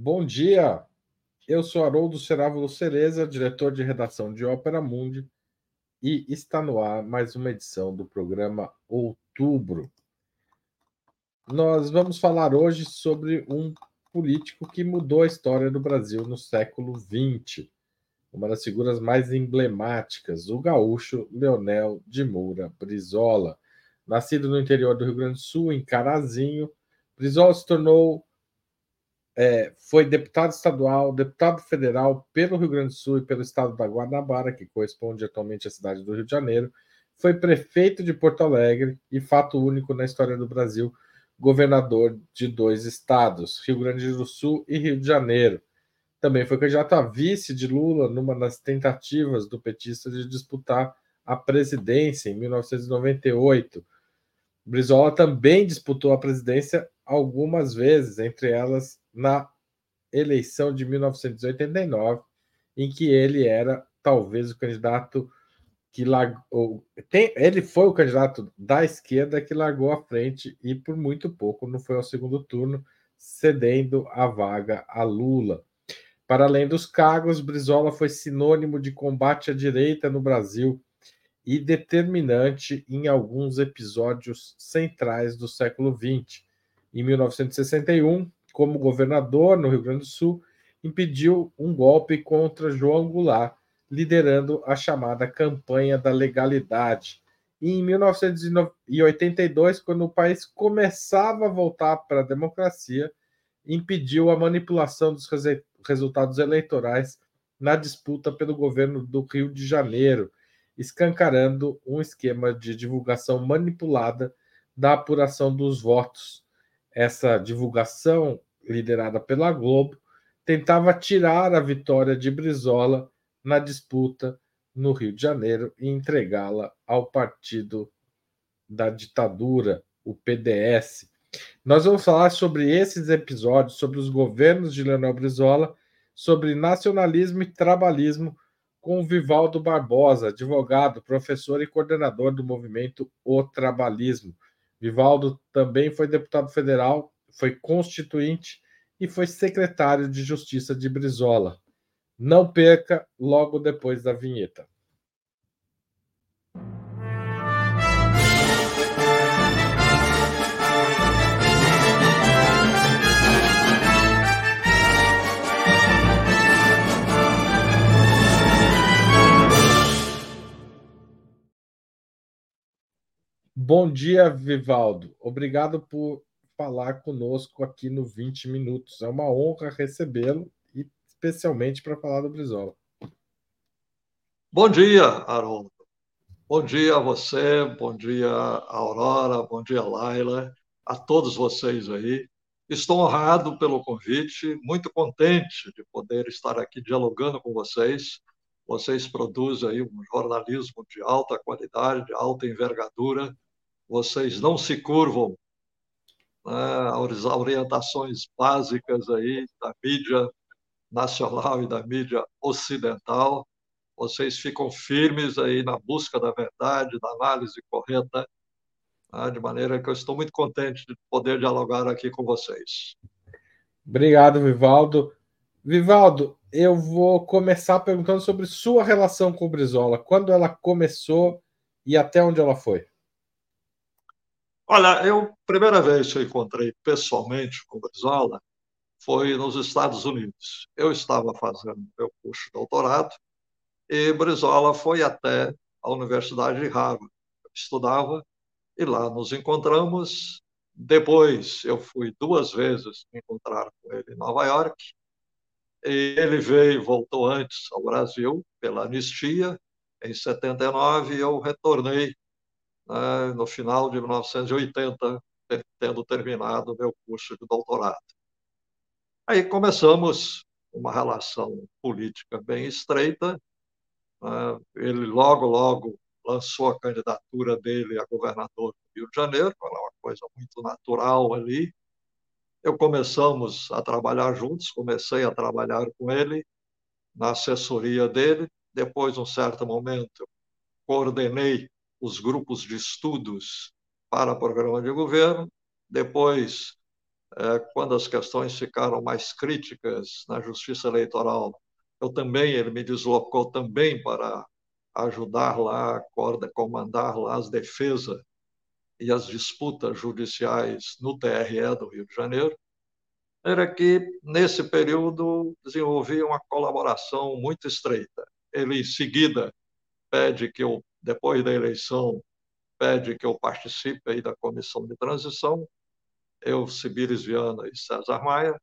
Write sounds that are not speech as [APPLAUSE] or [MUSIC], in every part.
Bom dia, eu sou Haroldo Cerávulo Cereza, diretor de redação de Ópera Mundi, e está no ar mais uma edição do programa Outubro. Nós vamos falar hoje sobre um político que mudou a história do Brasil no século XX, uma das figuras mais emblemáticas, o gaúcho Leonel de Moura Brizola. Nascido no interior do Rio Grande do Sul, em Carazinho, Brizola se tornou é, foi deputado estadual, deputado federal pelo Rio Grande do Sul e pelo estado da Guanabara, que corresponde atualmente à cidade do Rio de Janeiro. Foi prefeito de Porto Alegre e, fato único na história do Brasil, governador de dois estados, Rio Grande do Sul e Rio de Janeiro. Também foi candidato a vice de Lula numa das tentativas do petista de disputar a presidência em 1998. Brizola também disputou a presidência algumas vezes, entre elas na eleição de 1989, em que ele era talvez o candidato que largou. Tem, ele foi o candidato da esquerda que largou à frente e por muito pouco não foi ao segundo turno, cedendo a vaga a Lula. Para além dos cargos, Brizola foi sinônimo de combate à direita no Brasil e determinante em alguns episódios centrais do século XX. Em 1961, como governador no Rio Grande do Sul, impediu um golpe contra João Goulart, liderando a chamada campanha da legalidade. E em 1982, quando o país começava a voltar para a democracia, impediu a manipulação dos resultados eleitorais na disputa pelo governo do Rio de Janeiro, escancarando um esquema de divulgação manipulada da apuração dos votos. Essa divulgação liderada pela Globo, tentava tirar a vitória de Brizola na disputa no Rio de Janeiro e entregá-la ao partido da ditadura, o PDS. Nós vamos falar sobre esses episódios, sobre os governos de Leonel Brizola, sobre nacionalismo e trabalhismo com Vivaldo Barbosa, advogado, professor e coordenador do movimento O Trabalhismo. Vivaldo também foi deputado federal foi constituinte e foi secretário de Justiça de Brizola. Não perca logo depois da vinheta. Bom dia, Vivaldo. Obrigado por falar conosco aqui no 20 Minutos. É uma honra recebê-lo e especialmente para falar do Brizola. Bom dia, Haroldo. Bom dia a você, bom dia Aurora, bom dia, Laila, a todos vocês aí. Estou honrado pelo convite, muito contente de poder estar aqui dialogando com vocês. Vocês produzem aí um jornalismo de alta qualidade, de alta envergadura. Vocês não se curvam as orientações básicas aí da mídia nacional e da mídia ocidental. Vocês ficam firmes aí na busca da verdade, da análise correta, né, de maneira que eu estou muito contente de poder dialogar aqui com vocês. Obrigado, Vivaldo. Vivaldo, eu vou começar perguntando sobre sua relação com o Brizola. Quando ela começou e até onde ela foi? Olha, eu primeira vez que eu encontrei pessoalmente com Brizola foi nos Estados Unidos. Eu estava fazendo meu curso de doutorado e Brizola foi até a Universidade de Harvard. Eu estudava e lá nos encontramos. Depois eu fui duas vezes me encontrar com ele em Nova York. E ele veio, voltou antes ao Brasil pela anistia em 79 e eu retornei né, no final de 1980, tendo terminado meu curso de doutorado. Aí começamos uma relação política bem estreita. Né, ele logo, logo lançou a candidatura dele a governador do Rio de Janeiro, era uma coisa muito natural ali. Eu começamos a trabalhar juntos, comecei a trabalhar com ele na assessoria dele. Depois, um certo momento, coordenei os grupos de estudos para programa de governo. Depois, é, quando as questões ficaram mais críticas na justiça eleitoral, eu também, ele me deslocou também para ajudar lá, comandar lá as defesas e as disputas judiciais no TRE do Rio de Janeiro, era que, nesse período, desenvolvi uma colaboração muito estreita. Ele, em seguida, pede que eu, depois da eleição, pede que eu participe aí da comissão de transição, eu, Sibíris Viana e César Maia,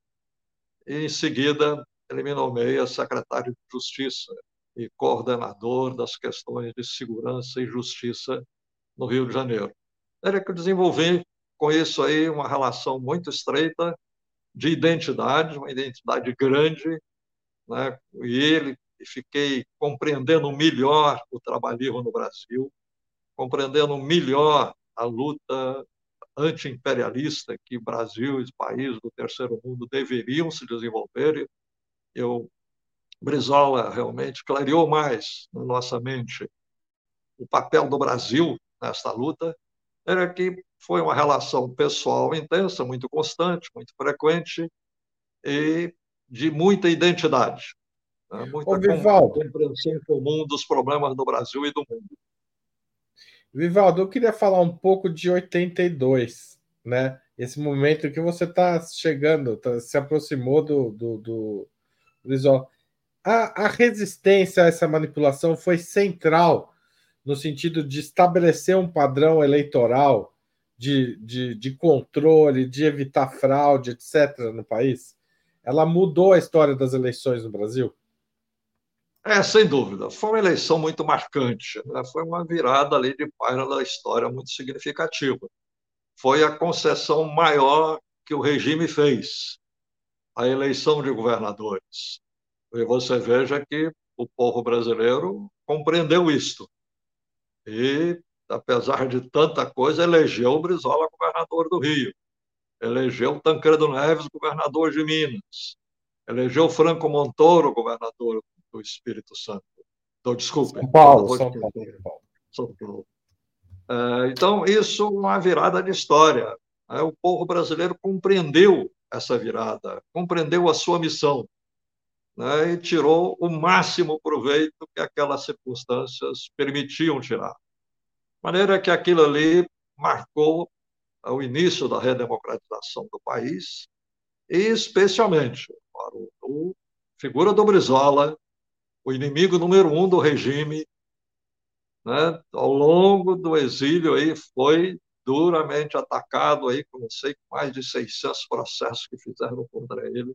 e, em seguida, ele me nomeia secretário de Justiça e coordenador das questões de segurança e justiça no Rio de Janeiro. Era que eu desenvolvi com isso aí uma relação muito estreita de identidade, uma identidade grande, né? e ele fiquei compreendendo melhor o trabalhismo no Brasil, compreendendo melhor a luta anti-imperialista que Brasil e os países do terceiro mundo deveriam se desenvolver. Eu, Brizola realmente clareou mais na nossa mente o papel do Brasil nesta luta, era que foi uma relação pessoal intensa, muito constante, muito frequente e de muita identidade, né? muita Ô, compreensão comum dos problemas do Brasil e do mundo. Vivaldo, eu queria falar um pouco de 82, né? Esse momento que você está chegando, tá, se aproximou do, do, do. A, a resistência a essa manipulação foi central no sentido de estabelecer um padrão eleitoral de, de, de controle, de evitar fraude, etc., no país? Ela mudou a história das eleições no Brasil? É, sem dúvida. Foi uma eleição muito marcante. Né? Foi uma virada ali de página da história muito significativa. Foi a concessão maior que o regime fez, a eleição de governadores. E você veja que o povo brasileiro compreendeu isto. E, apesar de tanta coisa, elegeu o Brizola governador do Rio, elegeu Tancredo Neves governador de Minas, elegeu Franco Montoro governador do Espírito Santo. Então, desculpe. São Paulo, São Paulo. São Paulo. É, então, isso é uma virada de história. Né? O povo brasileiro compreendeu essa virada, compreendeu a sua missão né? e tirou o máximo proveito que aquelas circunstâncias permitiam tirar. De maneira que aquilo ali marcou o início da redemocratização do país, e especialmente para o, a figura do Brizola, o inimigo número um do regime, né, ao longo do exílio aí foi duramente atacado aí, com não sei mais de 600 processos que fizeram contra ele,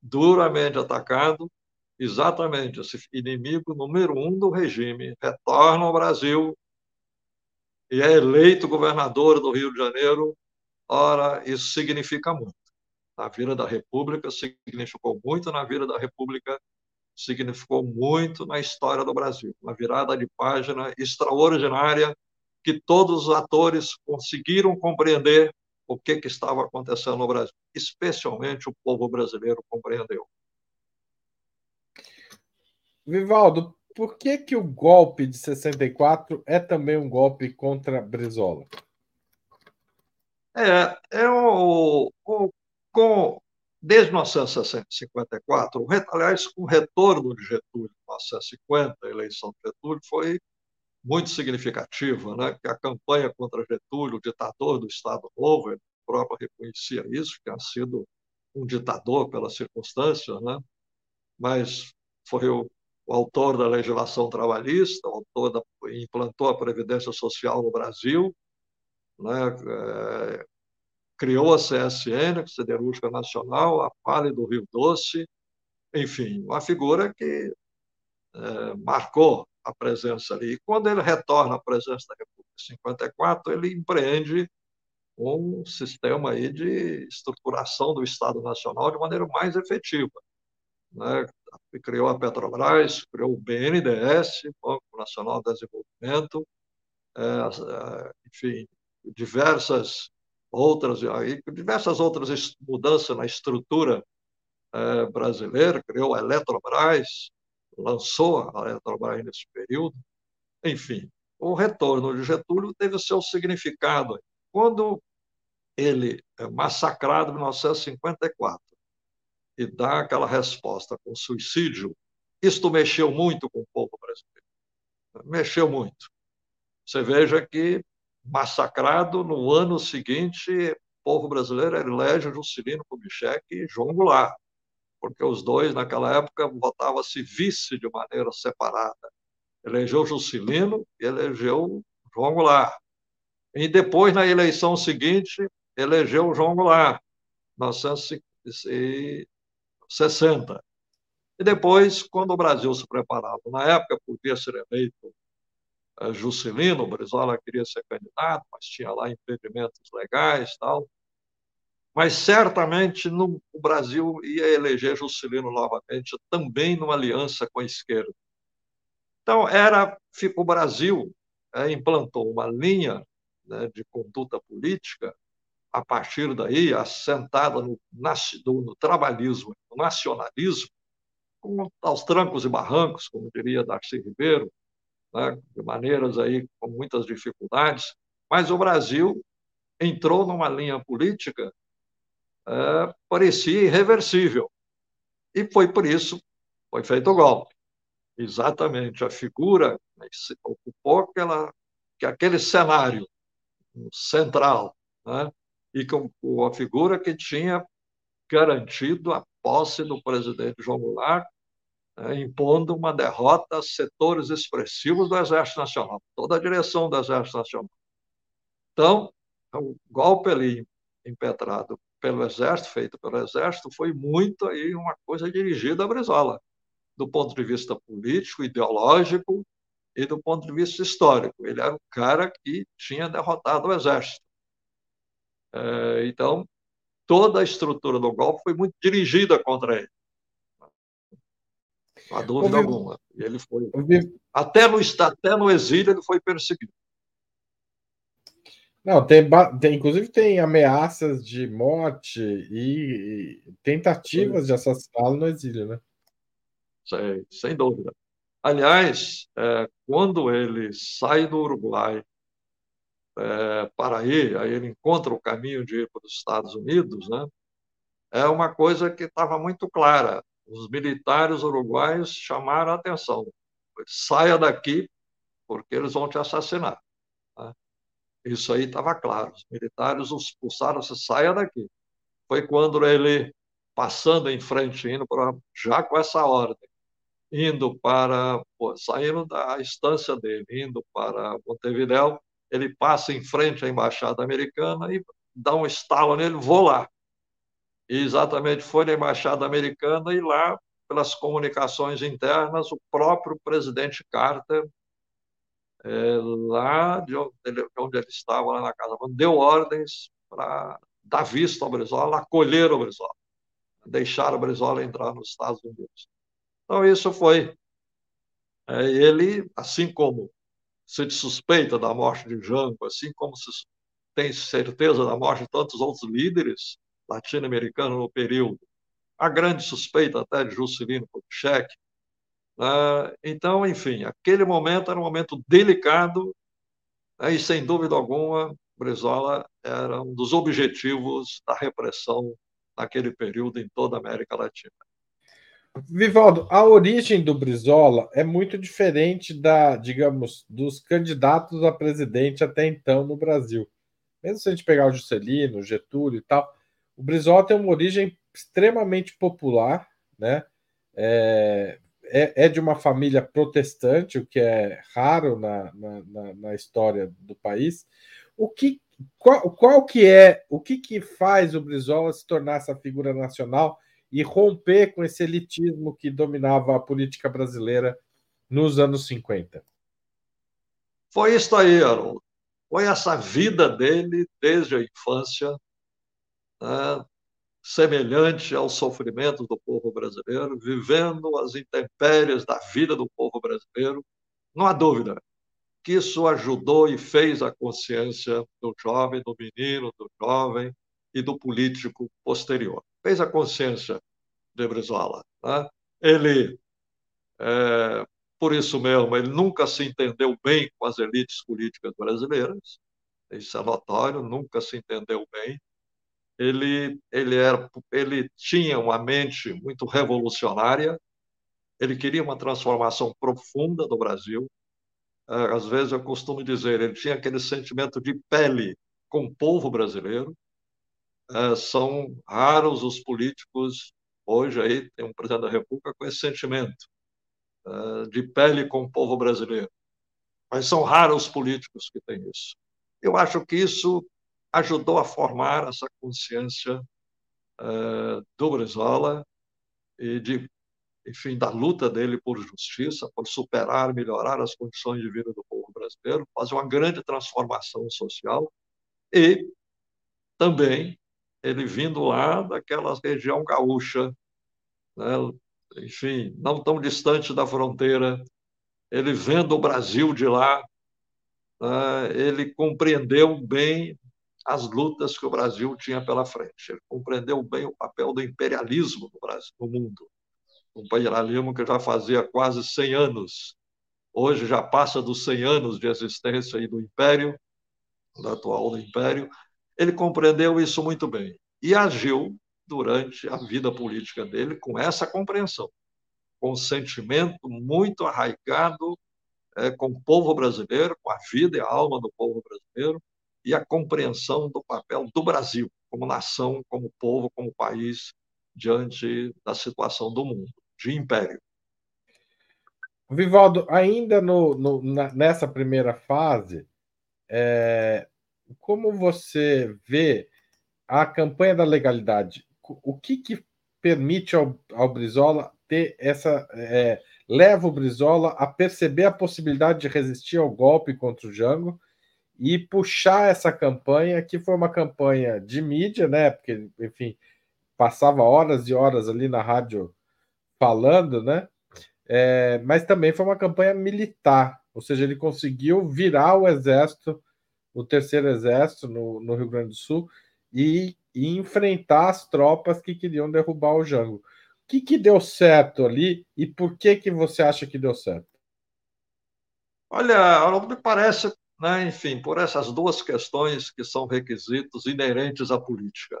duramente atacado, exatamente esse inimigo número um do regime retorna ao Brasil e é eleito governador do Rio de Janeiro. Ora, isso significa muito. Na vida da República significou muito na vida da República significou muito na história do Brasil. Uma virada de página extraordinária que todos os atores conseguiram compreender o que, que estava acontecendo no Brasil. Especialmente o povo brasileiro compreendeu. Vivaldo, por que, que o golpe de 64 é também um golpe contra Brizola? É, é o, o, com Desde 1954, aliás, o retorno de Getúlio em 1950, a eleição de Getúlio, foi muito significativa, né? que a campanha contra Getúlio, o ditador do Estado Novo, ele próprio reconhecia isso, que tinha sido um ditador pela circunstância, né? mas foi o, o autor da legislação trabalhista, o autor da, implantou a Previdência Social no Brasil, né? Criou a CSN, a Siderúrgica Nacional, a Pale do Rio Doce, enfim, uma figura que é, marcou a presença ali. E quando ele retorna à presença da República em 54, ele empreende um sistema aí de estruturação do Estado Nacional de maneira mais efetiva. Né? Criou a Petrobras, criou o BNDES, Banco Nacional de Desenvolvimento, é, é, enfim, diversas outras, aí, diversas outras mudanças na estrutura é, brasileira, criou a Eletrobras, lançou a Eletrobras nesse período. Enfim, o retorno de Getúlio teve o seu significado. Quando ele é massacrado em 1954 e dá aquela resposta com suicídio, isto mexeu muito com o povo brasileiro. Mexeu muito. Você veja que, massacrado, no ano seguinte, o povo brasileiro elege Juscelino Kubitschek e João Goulart, porque os dois, naquela época, votavam-se vice de maneira separada. Elegeu Juscelino e elegeu João Goulart. E depois, na eleição seguinte, elegeu João Goulart, 1960. E depois, quando o Brasil se preparava, na época podia ser eleito Juscelino, Brizola queria ser candidato, mas tinha lá impedimentos legais tal. Mas certamente no, o Brasil ia eleger Juscelino novamente, também numa aliança com a esquerda. Então, era o Brasil é, implantou uma linha né, de conduta política a partir daí, assentada no, no, no trabalhismo, no nacionalismo, com, aos trancos e barrancos, como diria Darcy Ribeiro, né, de maneiras aí com muitas dificuldades, mas o Brasil entrou numa linha política é, parecia irreversível. E foi por isso foi feito o golpe. Exatamente, a figura ocupou aquela, que aquele cenário central, né? e com, com a figura que tinha garantido a posse do presidente João Goulart, impondo uma derrota a setores expressivos do Exército Nacional, toda a direção do Exército Nacional. Então, o golpe ali impetrado pelo Exército, feito pelo Exército, foi muito aí uma coisa dirigida a Brizola, do ponto de vista político, ideológico e do ponto de vista histórico. Ele era o cara que tinha derrotado o Exército. É, então, toda a estrutura do golpe foi muito dirigida contra ele. Não há dúvida alguma. Ele foi. Até, no, até no exílio ele foi perseguido. Não, tem, tem, inclusive tem ameaças de morte e, e tentativas de assassiná-lo no exílio, né? Sem, sem dúvida. Aliás, é, quando ele sai do Uruguai é, para ir, aí ele encontra o caminho de ir para os Estados Unidos, né? É uma coisa que estava muito clara. Os militares uruguaios chamaram a atenção. Saia daqui, porque eles vão te assassinar. Né? Isso aí estava claro. Os militares os expulsaram, você saia daqui. Foi quando ele, passando em frente, indo para, já com essa ordem, indo para, saindo da estância dele, indo para Montevidéu, ele passa em frente à embaixada americana e dá um estalo nele, vou lá. Exatamente foi na embaixada americana e lá, pelas comunicações internas, o próprio presidente Carter, é, lá de onde, ele, onde ele estava, lá na casa, deu ordens para dar vista ao Brizola, acolher o Brizola, deixar o Brizola entrar nos Estados Unidos. Então, isso foi. É, ele, assim como se suspeita da morte de Jango, assim como se tem certeza da morte de tantos outros líderes latino-americanos no período. A grande suspeita até de Juscelino Kubitschek. Né? Então, enfim, aquele momento era um momento delicado né? e, sem dúvida alguma, Brizola era um dos objetivos da repressão naquele período em toda a América Latina. Vivaldo, a origem do Brizola é muito diferente da, digamos, dos candidatos a presidente até então no Brasil. Mesmo se a gente pegar o Juscelino, o Getúlio e tal, o Brizola tem uma origem extremamente popular, né? É, é, é de uma família protestante, o que é raro na, na, na história do país. O que, qual, qual que é, o que, que faz o Brizola se tornar essa figura nacional? e romper com esse elitismo que dominava a política brasileira nos anos 50. Foi isso aí, Haroldo. Foi essa vida dele desde a infância, né, semelhante ao sofrimento do povo brasileiro, vivendo as intempéries da vida do povo brasileiro. Não há dúvida que isso ajudou e fez a consciência do jovem, do menino, do jovem e do político posterior fez a consciência de Brizola. Né? Ele, é, por isso mesmo, ele nunca se entendeu bem com as elites políticas brasileiras, isso é notório, nunca se entendeu bem. Ele, ele, era, ele tinha uma mente muito revolucionária, ele queria uma transformação profunda do Brasil. É, às vezes eu costumo dizer, ele tinha aquele sentimento de pele com o povo brasileiro. É, são raros os políticos hoje aí tem um presidente da República com esse sentimento é, de pele com o povo brasileiro. Mas são raros os políticos que têm isso. Eu acho que isso ajudou a formar essa consciência do Brizola e de enfim, da luta dele por justiça, por superar, melhorar as condições de vida do povo brasileiro, fazer uma grande transformação social e também ele vindo lá daquela região gaúcha, né? enfim, não tão distante da fronteira, ele vendo o Brasil de lá, né? ele compreendeu bem as lutas que o Brasil tinha pela frente. Ele compreendeu bem o papel do imperialismo no Brasil, no mundo um imperialismo que já fazia quase 100 anos. Hoje já passa dos 100 anos de existência do Império, do atual do Império. Ele compreendeu isso muito bem e agiu durante a vida política dele com essa compreensão, com um sentimento muito arraigado é, com o povo brasileiro, com a vida e a alma do povo brasileiro e a compreensão do papel do Brasil como nação, como povo, como país diante da situação do mundo de império. Vivaldo, ainda no, no na, nessa primeira fase, é, como você vê a campanha da legalidade? O que, que permite ao, ao Brizola ter essa. É, leva o Brizola a perceber a possibilidade de resistir ao golpe contra o Jango e puxar essa campanha, que foi uma campanha de mídia, né? Porque, enfim, passava horas e horas ali na rádio falando, né? É, mas também foi uma campanha militar, ou seja, ele conseguiu virar o exército, o terceiro exército no, no Rio Grande do Sul e, e, enfrentar as tropas que queriam derrubar o Jango. O que, que deu certo ali e por que que você acha que deu certo? Olha, me parece, né, enfim, por essas duas questões que são requisitos inerentes à política.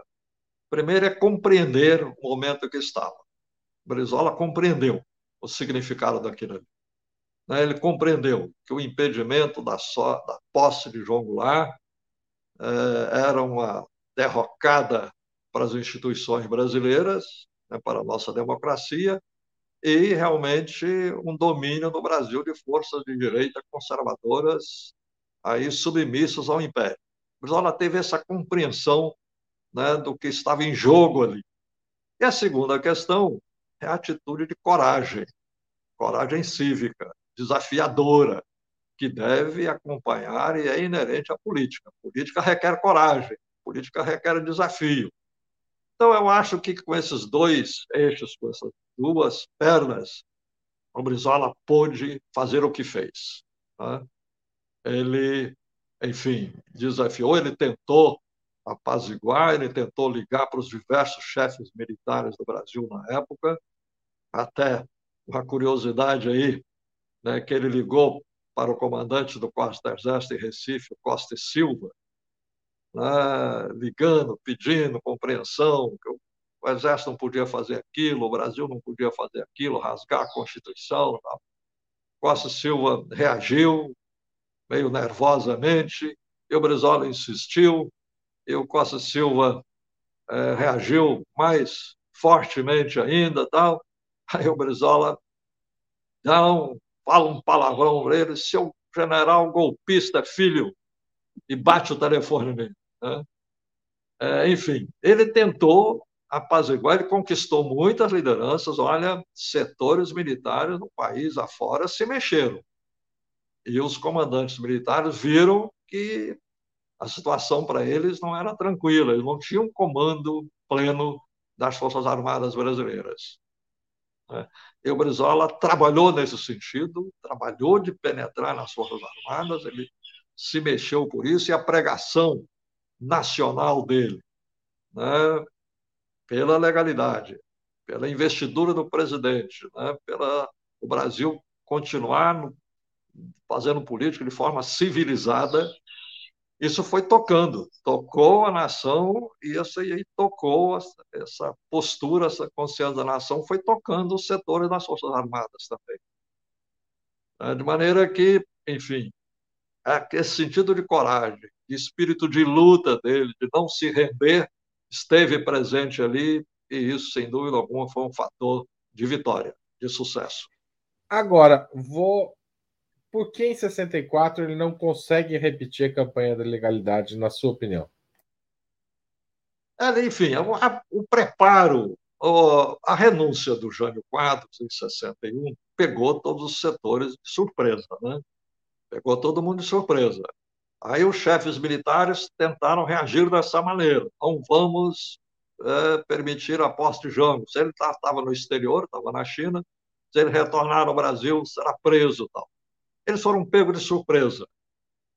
Primeiro é compreender o momento que estava. Brizola compreendeu o significado daquilo ali. Né? Ele compreendeu que o impedimento da, da posse de João Goulart eh, era uma derrocada para as instituições brasileiras, né, para a nossa democracia, e realmente um domínio no Brasil de forças de direita conservadoras aí submissas ao império. Brizola teve essa compreensão né, do que estava em jogo ali. E a segunda questão é a atitude de coragem, coragem cívica, desafiadora, que deve acompanhar e é inerente à política. Política requer coragem, política requer desafio. Então, eu acho que com esses dois eixos, com essas duas pernas, o Brizola pôde fazer o que fez. Né? Ele, enfim, desafiou, ele tentou apaziguar, ele tentou ligar para os diversos chefes militares do Brasil na época, até uma curiosidade aí, né, que ele ligou para o comandante do Quarto Exército em Recife, Costa e Silva, né, ligando, pedindo compreensão, que o Exército não podia fazer aquilo, o Brasil não podia fazer aquilo, rasgar a Constituição. Tal. Costa Silva reagiu, meio nervosamente, e o Brizola insistiu, e o Costa Silva é, reagiu mais fortemente ainda, tal. [LAUGHS] Aí o Brizola dá um, fala um palavrão para ele, seu general golpista filho, e bate o telefone nele. Né? É, enfim, ele tentou apaziguar, ele conquistou muitas lideranças. Olha, setores militares no país afora se mexeram. E os comandantes militares viram que a situação para eles não era tranquila, eles não tinham comando pleno das Forças Armadas brasileiras. Né? E o Brizola trabalhou nesse sentido, trabalhou de penetrar nas Forças Armadas, ele se mexeu por isso, e a pregação nacional dele, né, pela legalidade, pela investidura do presidente, né, pela o Brasil continuar no, fazendo política de forma civilizada, isso foi tocando, tocou a nação e isso aí tocou essa postura, essa consciência da nação, foi tocando os setores das Forças Armadas também. Né? De maneira que, enfim, esse sentido de coragem, de espírito de luta dele, de não se render, esteve presente ali e isso, sem dúvida alguma, foi um fator de vitória, de sucesso. Agora, vou por que em 64 ele não consegue repetir a campanha da legalidade, na sua opinião? É, enfim, o preparo, a renúncia do Jânio Quadros em 61 pegou todos os setores de surpresa, né? Pegou todo mundo de surpresa. Aí os chefes militares tentaram reagir dessa maneira. Não vamos é, permitir a posse de Jango. Se ele estava tá, no exterior, estava na China, se ele retornar ao Brasil, será preso. Tal eles foram pegos de surpresa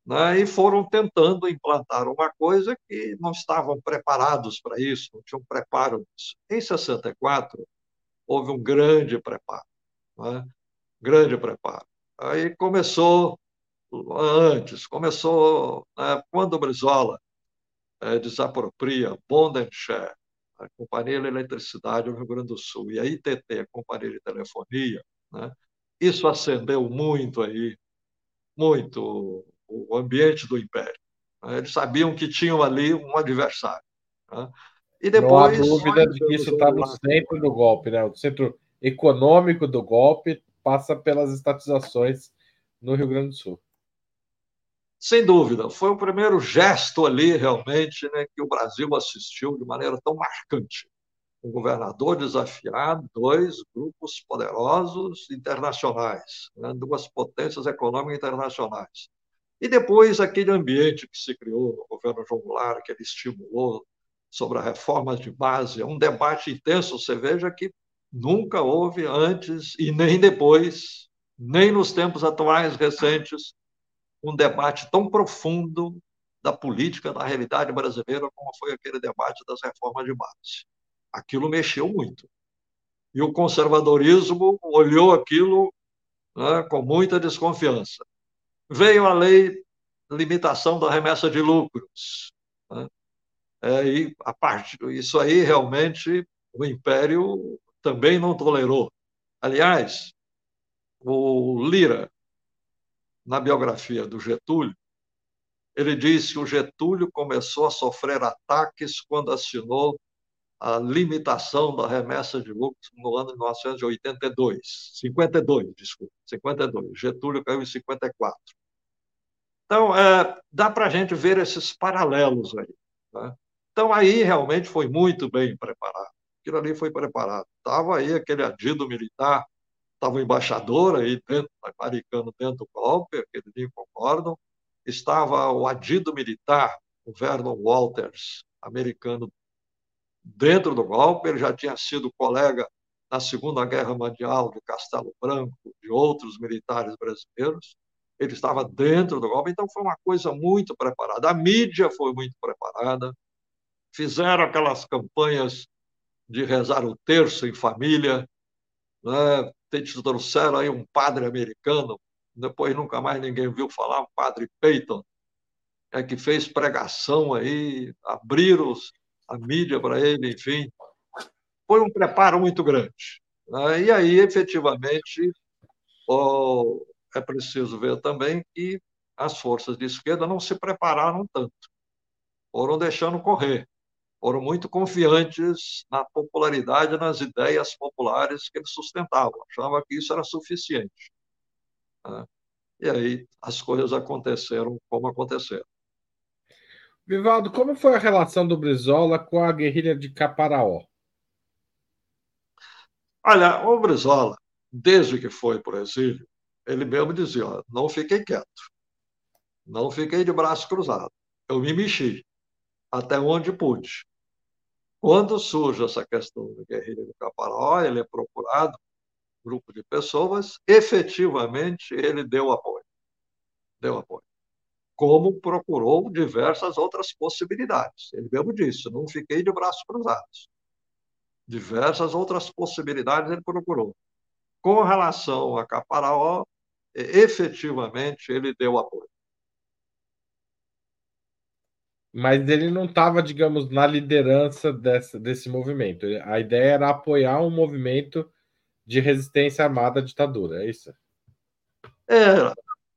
né? e foram tentando implantar uma coisa que não estavam preparados para isso, não tinham preparo disso. Em 64, houve um grande preparo, né? grande preparo. Aí começou antes, começou né, quando o Brizola é, desapropria Bondenshare, a Companhia de Eletricidade do Rio Grande do Sul, e a ITT, a Companhia de Telefonia, né, isso acendeu muito aí muito o ambiente do Império. Né? Eles sabiam que tinham ali um adversário. Né? E depois, Não há dúvida de que isso está no centro do golpe, né? O centro econômico do golpe passa pelas estatizações no Rio Grande do Sul. Sem dúvida, foi o primeiro gesto ali realmente né, que o Brasil assistiu de maneira tão marcante um governador desafiar dois grupos poderosos internacionais, né, duas potências econômicas internacionais. E depois aquele ambiente que se criou no governo João Goulart, que ele estimulou sobre a reforma de base, é um debate intenso. Você veja que nunca houve antes e nem depois, nem nos tempos atuais recentes, um debate tão profundo da política, da realidade brasileira, como foi aquele debate das reformas de base aquilo mexeu muito. E o conservadorismo olhou aquilo né, com muita desconfiança. Veio a lei limitação da remessa de lucros. Né? É, e a parte, isso aí realmente o Império também não tolerou. Aliás, o Lira, na biografia do Getúlio, ele diz que o Getúlio começou a sofrer ataques quando assinou a limitação da remessa de lucros no ano de 1982, 52, desculpa, 52. Getúlio caiu em 54. Então, é, dá para a gente ver esses paralelos aí. Né? Então, aí realmente foi muito bem preparado. Aquilo ali foi preparado. Estava aí aquele adido militar, estava o embaixador aí dentro, americano dentro do golpe, aquele dia concordam. Estava o adido militar, o Vernon Walters, americano dentro do golpe, ele já tinha sido colega na Segunda Guerra Mundial de Castelo Branco, de outros militares brasileiros. Ele estava dentro do golpe, então foi uma coisa muito preparada. A mídia foi muito preparada. Fizeram aquelas campanhas de rezar o terço em família, né? trouxeram aí um padre americano, depois nunca mais ninguém viu falar, um padre Peyton, é que fez pregação aí, abriram os, a mídia para ele, enfim. Foi um preparo muito grande. Né? E aí, efetivamente, é preciso ver também que as forças de esquerda não se prepararam tanto, foram deixando correr, foram muito confiantes na popularidade, nas ideias populares que eles sustentavam, achavam que isso era suficiente. Né? E aí as coisas aconteceram como aconteceram. Vivaldo, como foi a relação do Brizola com a guerrilha de Caparaó? Olha, o Brizola, desde que foi para o exílio, ele mesmo dizia: ó, não fiquei quieto, não fiquei de braço cruzado, eu me mexi até onde pude. Quando surge essa questão da guerrilha de Caparaó, ele é procurado, grupo de pessoas, efetivamente ele deu apoio. Deu apoio como procurou diversas outras possibilidades. Ele mesmo disse: não fiquei de braços cruzados. Diversas outras possibilidades ele procurou. Com relação a Caparaó, efetivamente ele deu apoio. Mas ele não estava, digamos, na liderança dessa, desse movimento. A ideia era apoiar um movimento de resistência armada à ditadura, é isso? Era,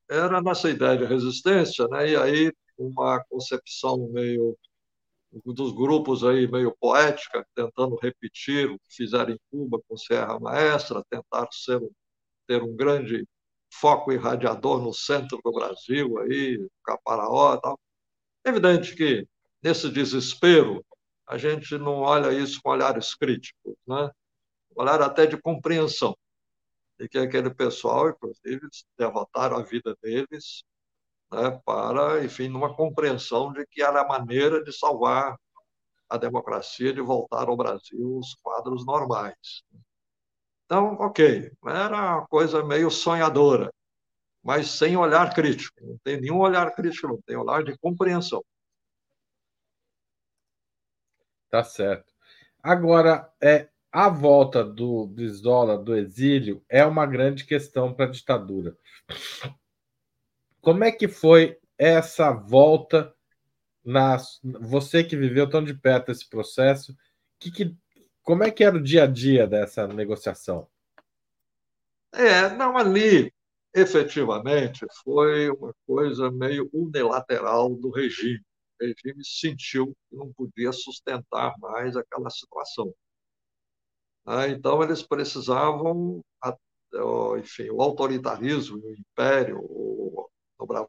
era nessa ideia de resistência, né? E aí uma concepção meio dos grupos aí meio poética, tentando repetir o que fizeram em Cuba com Serra Maestra, tentar ser ter um grande foco irradiador no centro do Brasil, aí, Caparaó e tal. É evidente que, nesse desespero, a gente não olha isso com olhares críticos, né? olhar até de compreensão. E que aquele pessoal, inclusive, devotaram a vida deles né, para, enfim, numa compreensão de que era a maneira de salvar a democracia, de voltar ao Brasil os quadros normais. Então, ok, era uma coisa meio sonhadora, mas sem olhar crítico. Não tem nenhum olhar crítico, não tem olhar de compreensão. Tá certo. Agora, é, a volta do Brizola do exílio é uma grande questão para a ditadura. Como é que foi essa volta na você que viveu tão de perto esse processo? Que, que, como é que era o dia a dia dessa negociação? É, não ali efetivamente foi uma coisa meio unilateral do regime. O regime sentiu que não podia sustentar mais aquela situação. Ah, então, eles precisavam, enfim, o autoritarismo, o império, o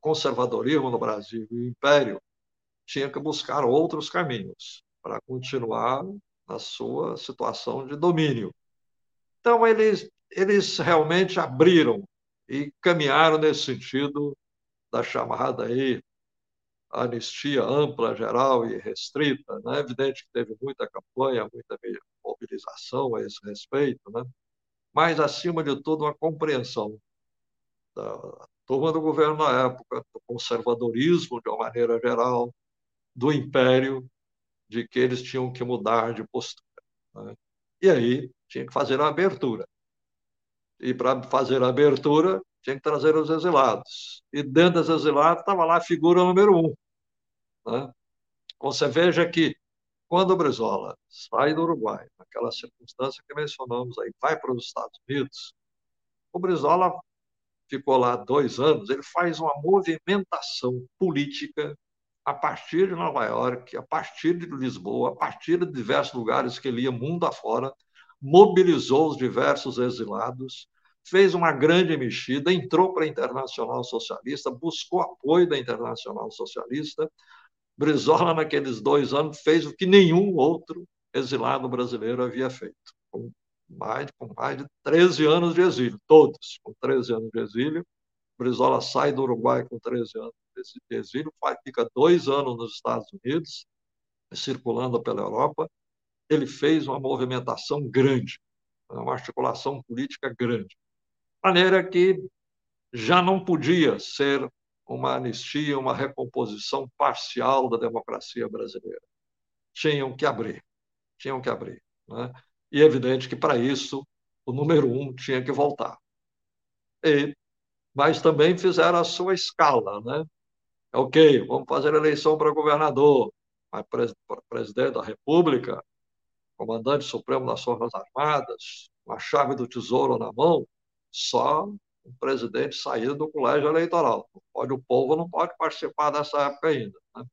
conservadorismo no Brasil e o império tinha que buscar outros caminhos para continuar na sua situação de domínio. Então, eles, eles realmente abriram e caminharam nesse sentido da chamada aí anistia ampla, geral e restrita. Né? É evidente que teve muita campanha, muita mobilização a esse respeito, né? mas, acima de tudo, uma compreensão da turma do governo na época, do conservadorismo de uma maneira geral, do império, de que eles tinham que mudar de postura. Né? E aí tinha que fazer a abertura. E para fazer a abertura, tinha que trazer os exilados. E dentro dos exilados estava lá a figura número um. Né? Você veja que quando o Brizola sai do Uruguai, naquela circunstância que mencionamos aí, vai para os Estados Unidos, o Brizola ficou lá dois anos, ele faz uma movimentação política a partir de Nova York, a partir de Lisboa, a partir de diversos lugares que ele ia mundo afora, mobilizou os diversos exilados, fez uma grande mexida, entrou para a Internacional Socialista, buscou apoio da Internacional Socialista. Brizola, naqueles dois anos, fez o que nenhum outro exilado brasileiro havia feito, com mais, com mais de 13 anos de exílio, todos com 13 anos de exílio. Brizola sai do Uruguai com 13 anos de exílio, fica dois anos nos Estados Unidos, circulando pela Europa, ele fez uma movimentação grande, uma articulação política grande. De maneira que já não podia ser uma anistia, uma recomposição parcial da democracia brasileira. Tinham que abrir, tinham que abrir. Né? E é evidente que, para isso, o número um tinha que voltar. E, mas também fizeram a sua escala. Né? Ok, vamos fazer eleição para governador, mas presidente da República, comandante supremo das Forças Armadas, com a chave do tesouro na mão, só o presidente saído do colégio eleitoral. pode, o povo não pode participar dessa época ainda. Né?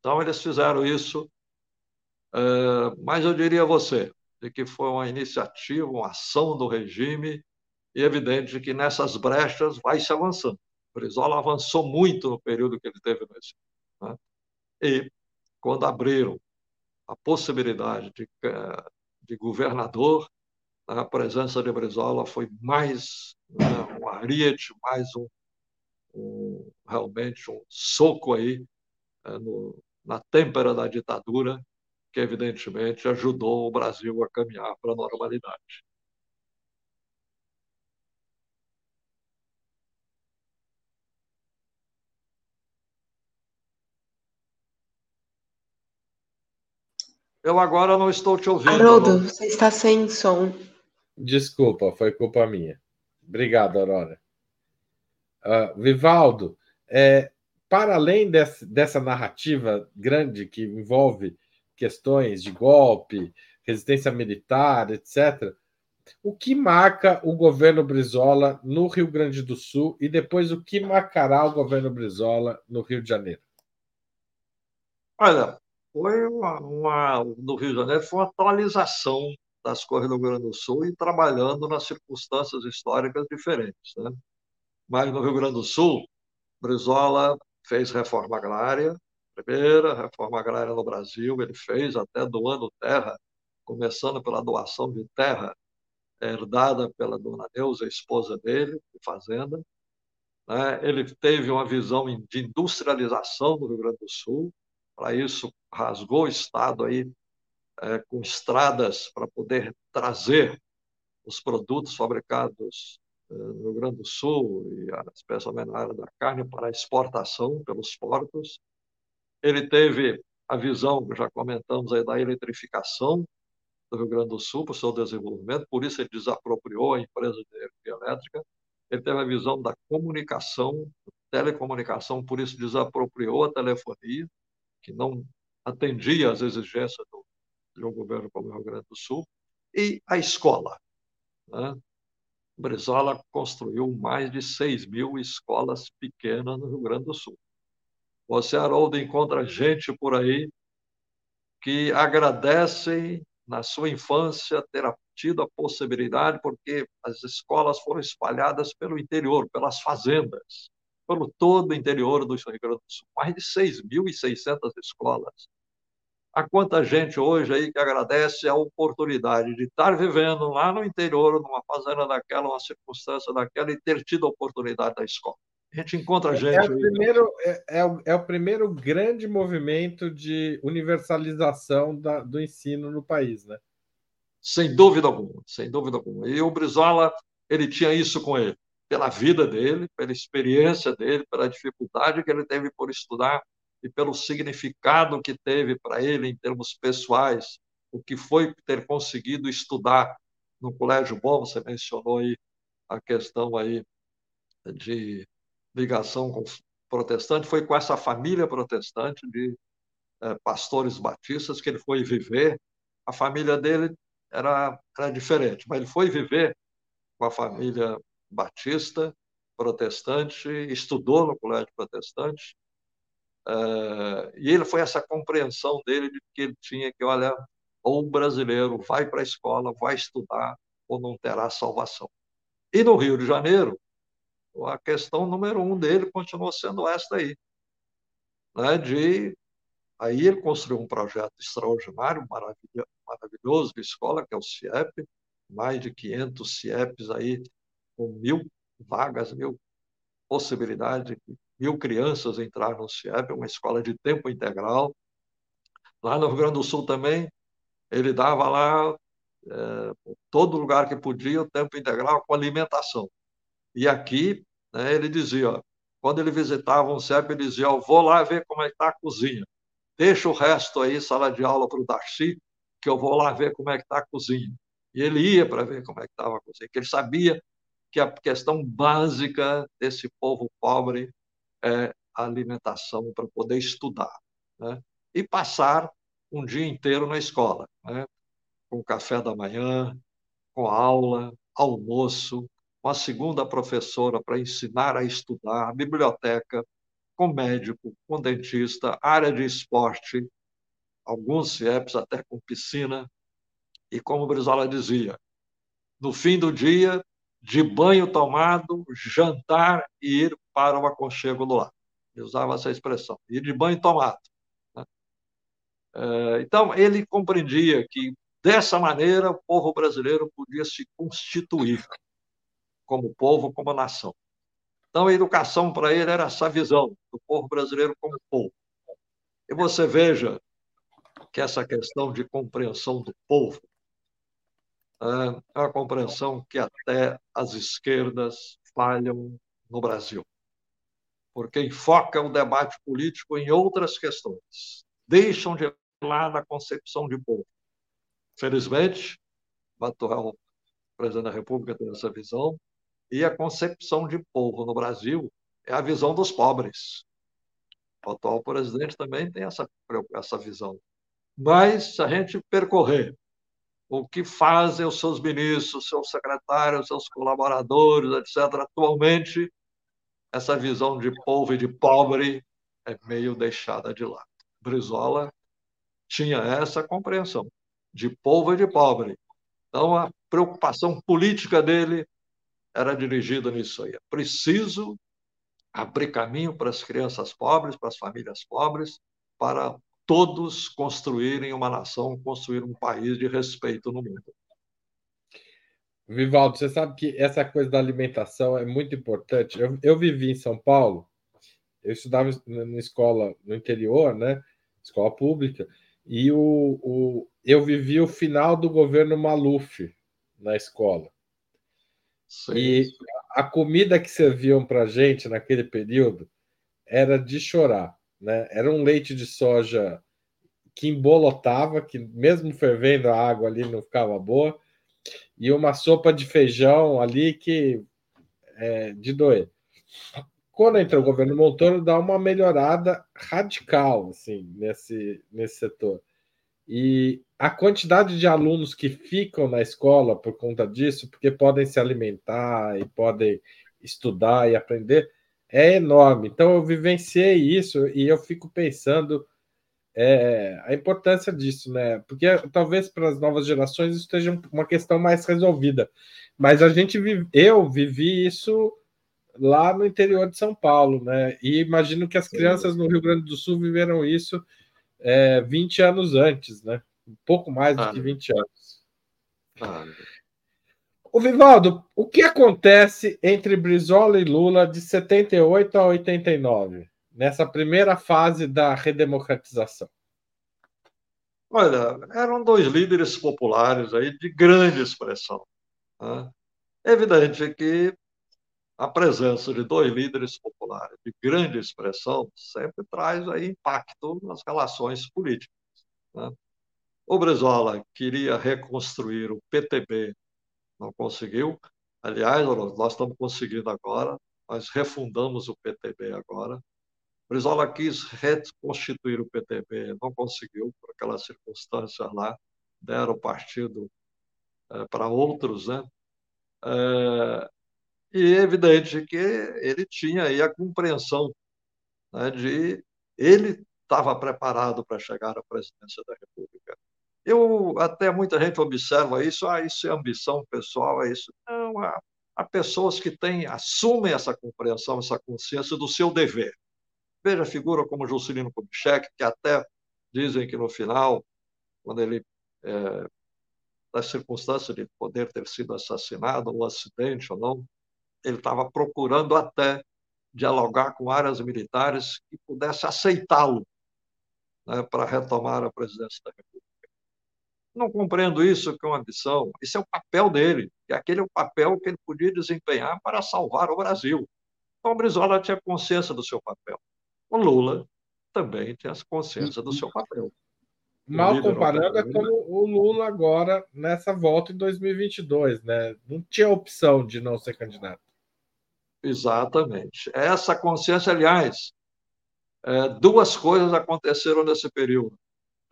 Então, eles fizeram isso, é, mas eu diria a você de que foi uma iniciativa, uma ação do regime, e é evidente que nessas brechas vai se avançando. O Brizola avançou muito no período que ele teve no exílio. Né? E, quando abriram a possibilidade de, eh, de governador, a presença de Brizola foi mais né, um ariete, mais um, um, realmente um soco aí é, no, na têmpera da ditadura, que evidentemente ajudou o Brasil a caminhar para a normalidade. Eu agora não estou te ouvindo. Haroldo, você está sem som. Desculpa, foi culpa minha. Obrigado, Aurora. Uh, Vivaldo, é, para além desse, dessa narrativa grande que envolve questões de golpe, resistência militar, etc., o que marca o governo Brizola no Rio Grande do Sul e depois o que marcará o governo Brizola no Rio de Janeiro? Olha, foi uma, uma, no Rio de Janeiro foi uma atualização das coisas do Rio Grande do Sul e trabalhando nas circunstâncias históricas diferentes. Né? Mas no Rio Grande do Sul, Brizola fez reforma agrária, primeira reforma agrária no Brasil, ele fez até doando terra, começando pela doação de terra herdada pela dona Neuza, esposa dele, de fazenda. Né? Ele teve uma visão de industrialização do Rio Grande do Sul, para isso rasgou o Estado aí é, com estradas para poder trazer os produtos fabricados é, no Rio Grande do Sul, e especialmente na área da carne, para exportação pelos portos. Ele teve a visão, que já comentamos aí, da eletrificação do Rio Grande do Sul para o seu desenvolvimento, por isso ele desapropriou a empresa de energia elétrica. Ele teve a visão da comunicação, telecomunicação, por isso desapropriou a telefonia, que não atendia às exigências do, de um governo como o Rio Grande do Sul, e a escola. Né? Brizola construiu mais de 6 mil escolas pequenas no Rio Grande do Sul. Você, Haroldo, encontra gente por aí que agradecem na sua infância ter tido a possibilidade, porque as escolas foram espalhadas pelo interior, pelas fazendas pelo todo o interior do Rio Grande do Sul. Mais de 6.600 escolas. Há quanta gente hoje aí que agradece a oportunidade de estar vivendo lá no interior, numa fazenda daquela, uma circunstância daquela, e ter tido a oportunidade da escola. A gente encontra gente. É, o, primeiro, é, é, o, é o primeiro grande movimento de universalização da, do ensino no país, né? Sem dúvida alguma, sem dúvida alguma. E o Brizola, ele tinha isso com ele pela vida dele, pela experiência dele, pela dificuldade que ele teve por estudar e pelo significado que teve para ele em termos pessoais, o que foi ter conseguido estudar no colégio bom, você mencionou aí a questão aí de ligação com protestante, foi com essa família protestante de é, pastores batistas que ele foi viver. A família dele era, era diferente, mas ele foi viver com a família batista, protestante, estudou no colégio protestante, e ele foi essa compreensão dele de que ele tinha que, olha, ou o brasileiro vai para a escola, vai estudar, ou não terá salvação. E no Rio de Janeiro, a questão número um dele continuou sendo esta aí, né, de Aí ele construiu um projeto extraordinário, maravilhoso de escola, que é o CIEP, mais de 500 CIEPs aí com mil vagas, mil possibilidades, mil crianças entrar no CIEP, uma escola de tempo integral. Lá no Rio Grande do Sul também, ele dava lá é, todo lugar que podia o tempo integral com alimentação. E aqui, né, ele dizia, quando ele visitava um CIEP, ele dizia, ó, vou lá ver como é está a cozinha. Deixa o resto aí, sala de aula para o Darcy, que eu vou lá ver como é que está a cozinha. E ele ia para ver como é que estava a cozinha, que ele sabia que a questão básica desse povo pobre é a alimentação para poder estudar né? e passar um dia inteiro na escola, né? com café da manhã, com aula, almoço, com a segunda professora para ensinar a estudar, biblioteca, com médico, com dentista, área de esporte, alguns CIEPs até com piscina, e como o Brizola dizia, no fim do dia, de banho tomado, jantar e ir para o aconchego do lar. Ele usava essa expressão, ir de banho tomado. Né? É, então, ele compreendia que, dessa maneira, o povo brasileiro podia se constituir como povo, como nação. Então, a educação para ele era essa visão do povo brasileiro como povo. E você veja que essa questão de compreensão do povo é uma compreensão que até as esquerdas falham no Brasil, porque enfocam o debate político em outras questões, deixam de lado a concepção de povo. Felizmente, o atual presidente da República tem essa visão, e a concepção de povo no Brasil é a visão dos pobres. O atual presidente também tem essa, essa visão. Mas, se a gente percorrer o que fazem os seus ministros, seus secretários, seus colaboradores, etc., atualmente, essa visão de povo e de pobre é meio deixada de lado. Brizola tinha essa compreensão de povo e de pobre. Então, a preocupação política dele era dirigida nisso aí. É preciso abrir caminho para as crianças pobres, para as famílias pobres, para todos construírem uma nação, construir um país de respeito no mundo. Vivaldo, você sabe que essa coisa da alimentação é muito importante. Eu, eu vivi em São Paulo, eu estudava na escola no interior, né? Escola pública, e o, o, eu vivi o final do governo Maluf na escola. Sim. E a comida que serviam para gente naquele período era de chorar. Né? Era um leite de soja que embolotava, que mesmo fervendo a água ali não ficava boa, e uma sopa de feijão ali que é de doer. Quando entra o governo Montoro, dá uma melhorada radical assim, nesse, nesse setor. E a quantidade de alunos que ficam na escola por conta disso, porque podem se alimentar e podem estudar e aprender, é enorme. Então, eu vivenciei isso e eu fico pensando é, a importância disso, né? Porque talvez para as novas gerações isso esteja uma questão mais resolvida. Mas a gente vive, eu vivi isso lá no interior de São Paulo, né? E imagino que as crianças no Rio Grande do Sul viveram isso é, 20 anos antes, né? Um pouco mais do ah, que 20 anos. Ah, o Vivaldo, o que acontece entre Brizola e Lula de 78 a 89, nessa primeira fase da redemocratização? Olha, eram dois líderes populares aí de grande expressão. Né? É evidente que a presença de dois líderes populares de grande expressão sempre traz aí impacto nas relações políticas. Né? O Brizola queria reconstruir o PTB, não conseguiu. Aliás, nós estamos conseguindo agora, nós refundamos o PTB agora. Brizola quis reconstituir o PTB, não conseguiu, por aquelas circunstâncias lá, deram o partido é, para outros, né? É, e é evidente que ele tinha aí a compreensão né, de ele estava preparado para chegar à presidência da República. Eu até muita gente observa isso, ah, isso é ambição pessoal, é isso. Não, há, há pessoas que têm, assumem essa compreensão, essa consciência do seu dever. Veja a figura como Juscelino Kubitschek, que até dizem que no final, quando ele é, das circunstâncias de poder ter sido assassinado, ou acidente ou não, ele estava procurando até dialogar com áreas militares que pudesse aceitá-lo né, para retomar a presidência da República. Não compreendo isso que é uma ambição. Isso é o papel dele, e aquele é o papel que ele podia desempenhar para salvar o Brasil. Então, o Brizola tinha consciência do seu papel. O Lula também tinha consciência do seu papel. Mal comparando, é como o Lula agora nessa volta em 2022, né? Não tinha opção de não ser candidato. Exatamente. Essa consciência, aliás, é, duas coisas aconteceram nesse período,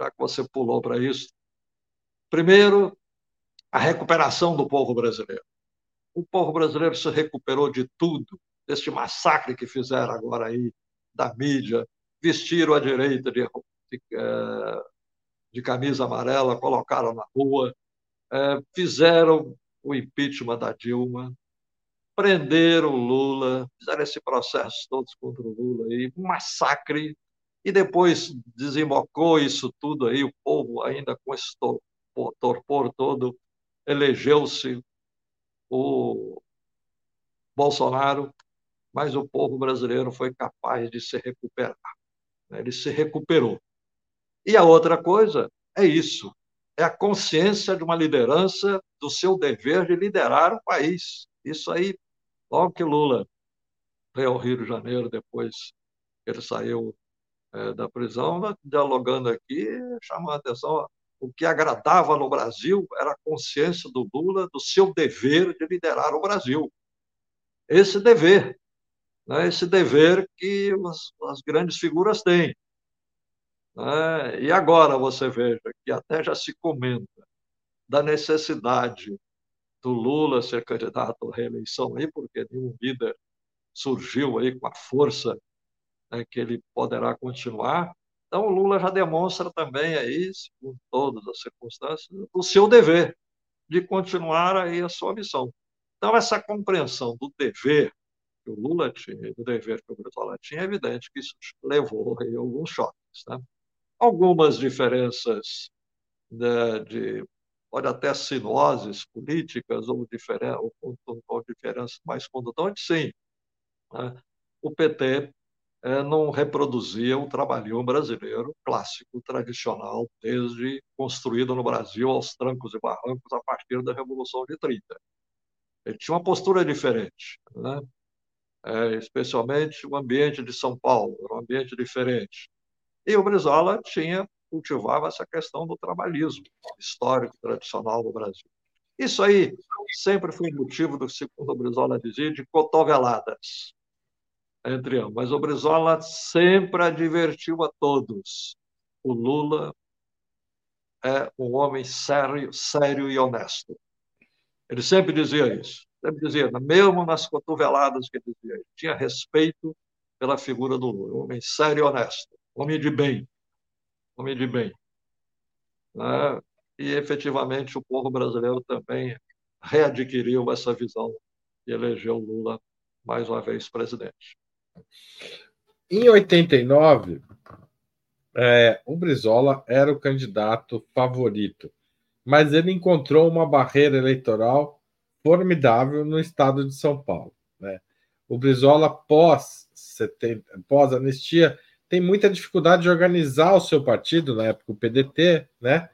já que você pulou para isso. Primeiro, a recuperação do povo brasileiro. O povo brasileiro se recuperou de tudo, deste massacre que fizeram agora aí da mídia, vestiram a direita de, de, é, de camisa amarela, colocaram na rua, é, fizeram o impeachment da Dilma, prenderam Lula, fizeram esse processo todos contra o Lula, aí, um massacre, e depois desembocou isso tudo aí, o povo ainda com esse torpor todo, elegeu-se o Bolsonaro, mas o povo brasileiro foi capaz de se recuperar. Né? Ele se recuperou. E a outra coisa é isso: é a consciência de uma liderança do seu dever de liderar o país. Isso aí Logo que Lula veio ao Rio de Janeiro, depois ele saiu é, da prisão, dialogando aqui, chamando a atenção, o que agradava no Brasil era a consciência do Lula do seu dever de liderar o Brasil. Esse dever né, esse dever que as, as grandes figuras têm. Né? E agora você veja que até já se comenta da necessidade do Lula ser candidato à reeleição aí, porque nenhum líder surgiu aí com a força né, que ele poderá continuar. Então, o Lula já demonstra também aí, com todas as circunstâncias, o seu dever de continuar aí a sua missão. Então, essa compreensão do dever que o Lula tinha, do dever que o Brizola tinha, é evidente que isso levou a alguns choques. Né? Algumas diferenças né, de, pode até sinoses políticas ou, diferen, ou, ou diferenças mais contundentes, sim. Né? O PT não reproduzia o trabalhão brasileiro clássico, tradicional, desde construído no Brasil aos trancos e barrancos a partir da Revolução de 30. Ele tinha uma postura diferente. Né? é, especialmente o ambiente de São Paulo, era um ambiente diferente. E o Brizola tinha, cultivava essa questão do trabalhismo histórico, tradicional no Brasil. Isso aí sempre foi motivo do, segundo Brizola dizia, de cotoveladas entre ambos. Mas o Brizola sempre advertiu a todos: o Lula é um homem sério, sério e honesto. Ele sempre dizia isso sempre dizia, mesmo nas cotoveladas que ele dizia, ele tinha respeito pela figura do Lula, um homem sério e honesto, homem de bem, homem de bem. Né? E efetivamente o povo brasileiro também readquiriu essa visão e elegeu Lula mais uma vez presidente. Em 89, é, o Brizola era o candidato favorito, mas ele encontrou uma barreira eleitoral formidável no estado de São Paulo. Né? O Brizola, pós, pós anistia, tem muita dificuldade de organizar o seu partido, na época o PDT, né?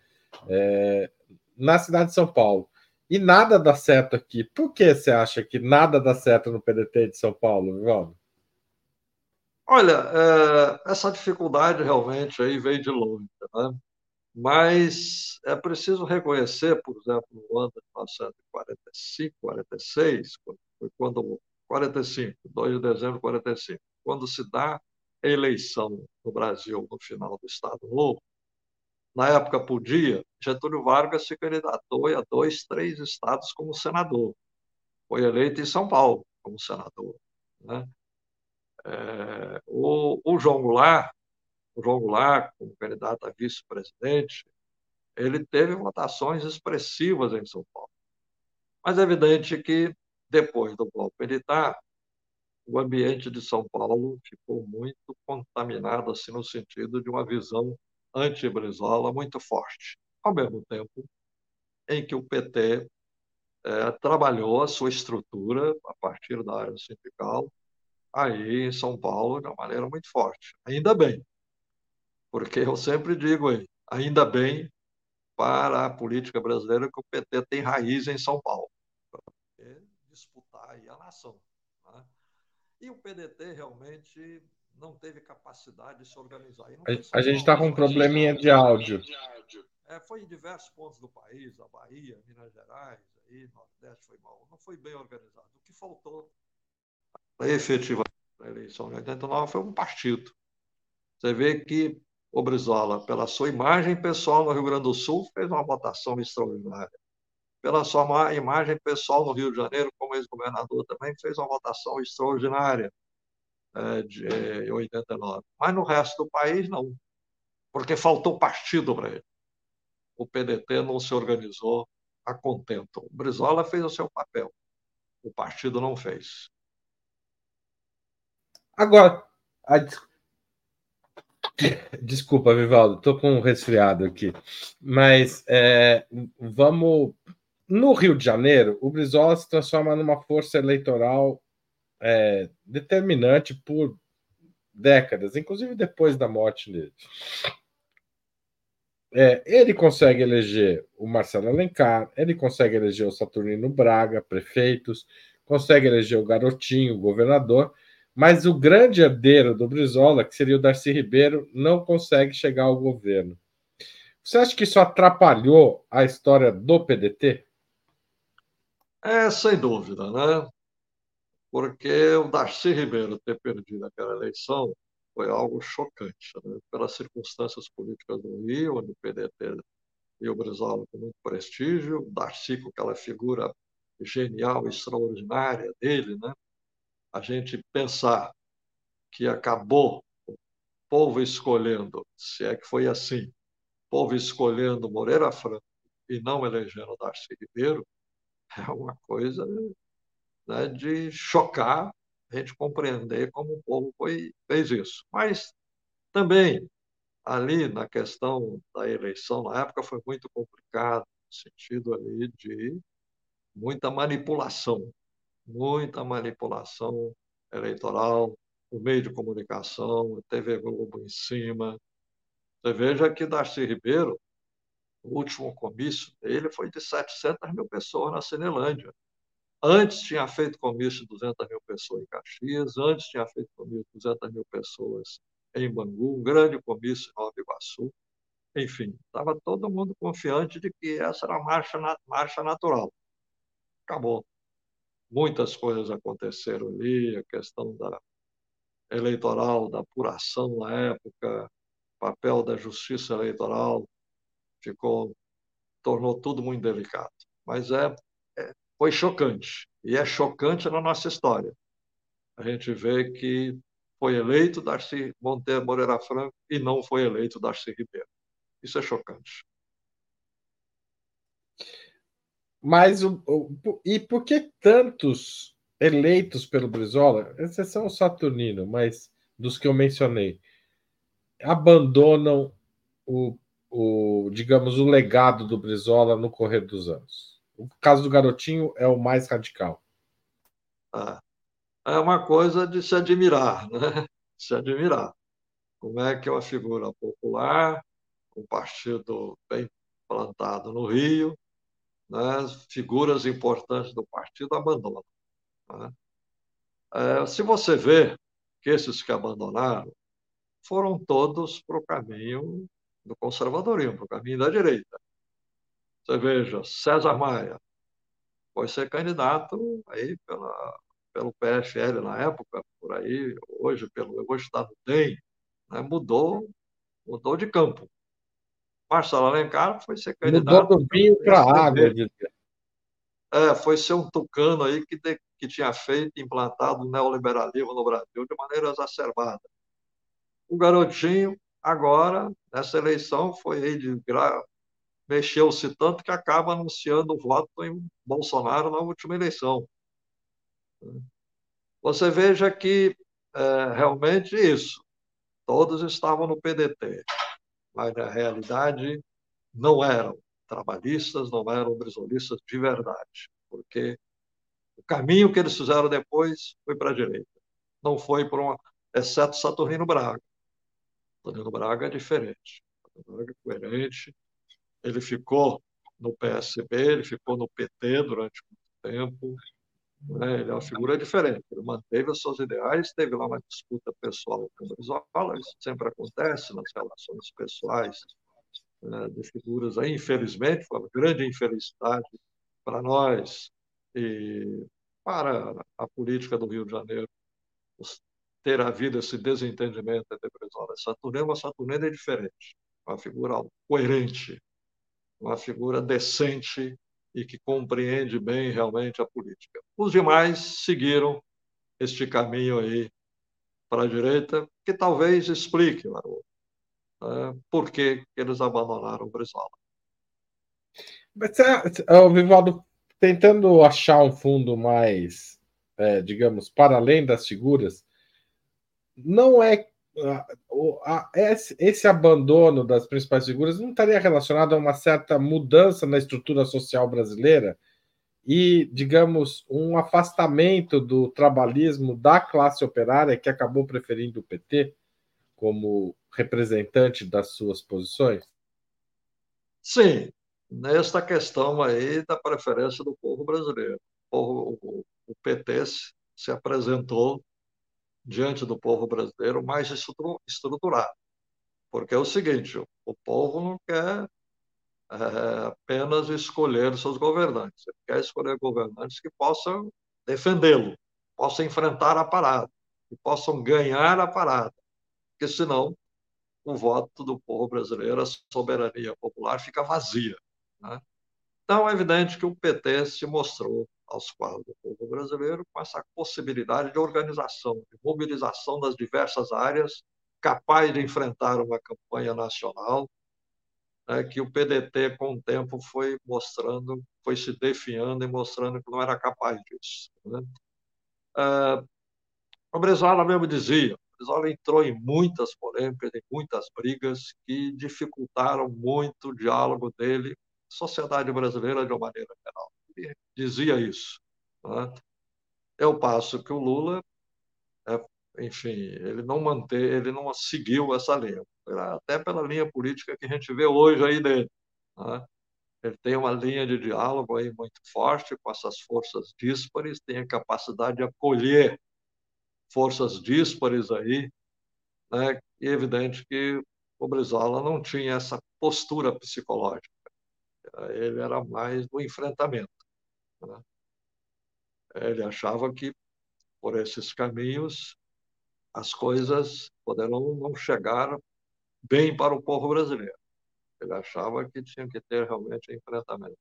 É, na cidade de São Paulo. E nada dá certo aqui. Por que você acha que nada dá certo no PDT de São Paulo, Vivaldo? Olha, é, essa dificuldade realmente aí veio de longe, né? Mas é preciso reconhecer, por exemplo, no ano de 1945, 46, foi quando 45, 2 de dezembro de 45, quando se dá a eleição no Brasil no final do Estado Novo, na época podia, Getúlio Vargas se candidatou a dois, três estados como senador. Foi eleito em São Paulo como senador. Né? É, o, o João Goulart o João Goulart, como candidato a vice-presidente, ele teve votações expressivas em São Paulo. Mas é evidente que, depois do golpe militar, o ambiente de São Paulo ficou muito contaminado, assim, no sentido de uma visão anti-Brizola muito forte. Ao mesmo tempo em que o PT é, trabalhou a sua estrutura a partir da área sindical aí em São Paulo de uma maneira muito forte. Ainda bem, porque eu sempre digo aí, ainda bem para a política brasileira que o PT tem raiz em São Paulo, para disputar aí a nação. Né? E o PDT realmente não teve capacidade de se organizar. A, gente está com um probleminha de áudio. É, foi em diversos pontos do país, a Bahia, Minas Gerais, aí, Nordeste foi mal. Não foi bem organizado. O que faltou efetivamente na eleição de 89 foi um partido. Você vê que o Brizola, pela sua imagem pessoal no Rio Grande do Sul, fez uma votação extraordinária. Pela sua imagem pessoal no Rio de Janeiro, como ex-governador, também fez uma votação extraordinária é, de, é, 89. Mas no resto do país, não. Porque faltou partido para ele. O PDT não se organizou a contento. O Brizola fez o seu papel. O partido não fez. Agora, a, [LAUGHS] Desculpa, Vivaldo, estou com um resfriado aqui. Mas é, vamos. No Rio de Janeiro, o Brizola se transforma numa força eleitoral é, determinante por décadas, inclusive depois da morte dele. É, ele consegue eleger o Marcelo Alencar, ele consegue eleger o Saturnino Braga, prefeitos, consegue eleger o Garotinho, governador, mas o grande herdeiro do Brizola, que seria o Darcy Ribeiro, não consegue chegar ao governo. Você acha que isso atrapalhou a história do PDT? É, sem dúvida, né? porque o Darcy Ribeiro ter perdido aquela eleição foi algo chocante, né? pelas circunstâncias políticas do Rio, onde o PDT e o Brizola com muito prestígio, o Darcy com aquela figura genial, extraordinária dele, né? A gente pensar que acabou o povo escolhendo, se é que foi assim, o povo escolhendo Moreira Franco e não elegendo Darcy Ribeiro, [LAUGHS] é uma coisa né, de chocar a gente compreender como o povo foi, fez isso. Mas também, ali na questão da eleição, na época, foi muito complicado, no sentido ali de muita manipulação, muita manipulação eleitoral, o meio de comunicação, TV Globo em cima. Você veja que Darcy Ribeiro, o último comício dele foi de 700 mil pessoas na Cinelândia. Antes tinha feito comício de 200 mil pessoas em Caxias, antes tinha feito comício de 200 mil pessoas em Bangu, um grande comício em Nova Iguaçu. Enfim, estava todo mundo confiante de que essa era a marcha, marcha natural. Acabou. Muitas coisas aconteceram ali, a questão da eleitoral, da apuração na época, papel da justiça eleitoral ficou tornou tudo muito delicado. Mas é, é foi chocante. E é chocante na nossa história. A gente vê que foi eleito Darcy Monteiro Moreira Franco e não foi eleito Darcy Ribeiro. Isso é chocante. Mas o, o, e por que tantos eleitos pelo Brizola, exceção o Saturnino, mas dos que eu mencionei, abandonam o, o digamos, o legado do Brizola no correr dos anos? O caso do garotinho é o mais radical. Ah, é uma coisa de se admirar, né? Se admirar. Como é que é uma figura popular, um partido bem plantado no Rio, né? figuras importantes do partido abandonam. Né? É, se você vê que esses que abandonaram foram todos para o caminho do conservadorismo, para o caminho da direita. Você veja, César Maia foi ser candidato aí pela, pelo PFL na época, por aí, hoje, pelo, hoje está no DEM, né, mudou, mudou de campo. Marcelo Alencar foi ser candidato. Mudou do vinho para a água, é, foi ser um tucano aí que, de, que tinha feito, implantado o neoliberalismo no Brasil de maneira exacerbada. O garotinho, agora, nessa eleição, foi aí de mexeu-se tanto que acaba anunciando o voto em Bolsonaro na última eleição. Você veja que é, realmente isso, todos estavam no PDT, mas na realidade não eram trabalhistas, não eram brisolistas de verdade, porque o caminho que eles fizeram depois foi para a direita, não foi para uma, exceto Saturnino Braga. Saturnino Braga é diferente, Saturnino Braga é coerente, ele ficou no PSB, ele ficou no PT durante muito tempo. Né? Ele é uma figura diferente. Ele manteve os seus ideais, teve lá uma disputa pessoal com o Brizola, isso sempre acontece nas relações pessoais né, de figuras aí, infelizmente, foi uma grande infelicidade para nós e para a política do Rio de Janeiro ter havido esse desentendimento entre Brizola e Saturnino, mas Saturnino é diferente, uma figura coerente, uma figura decente e que compreende bem realmente a política. Os demais seguiram este caminho aí para a direita, que talvez explique, Maru, né, por que eles abandonaram o Brizola. Mas, uh, Vivaldo, tentando achar um fundo mais, é, digamos, para além das figuras, não é esse abandono das principais figuras não estaria relacionado a uma certa mudança na estrutura social brasileira e, digamos, um afastamento do trabalhismo da classe operária que acabou preferindo o PT como representante das suas posições? Sim, nesta questão aí da preferência do povo brasileiro. O, PT se apresentou diante do povo brasileiro mais estruturado. Porque é o seguinte: o povo não quer é, apenas escolher seus governantes, ele quer escolher governantes que possam defendê-lo. possam enfrentar a parada, que possam ganhar a parada, porque senão o voto do povo brasileiro, a soberania popular fica vazia. Né? Então, é evidente que o PT se mostrou aos quadros do povo brasileiro com essa possibilidade de organização, de mobilização das diversas áreas, capaz de enfrentar uma campanha nacional, né, que o PDT, com o tempo, foi mostrando, foi se definhando e mostrando que não era capaz disso. Né? Uh, o Brizola mesmo dizia, o Brizola entrou em muitas polêmicas, em muitas brigas que dificultaram muito o diálogo dele, sociedade brasileira de uma maneira geral dizia isso. Né? Eu passo que o Lula, é, enfim, ele não manteve, ele não seguiu essa linha, até pela linha política que a gente vê hoje aí dele. Né? Ele tem uma linha de diálogo aí muito forte com essas forças díspares, tem a capacidade de acolher forças díspares aí, né? E é evidente que o Brizola não tinha essa postura psicológica. Ele era mais do enfrentamento. Né? Ele achava que, por esses caminhos, as coisas poderão não chegar bem para o povo brasileiro. Ele achava que tinha que ter realmente enfrentamento.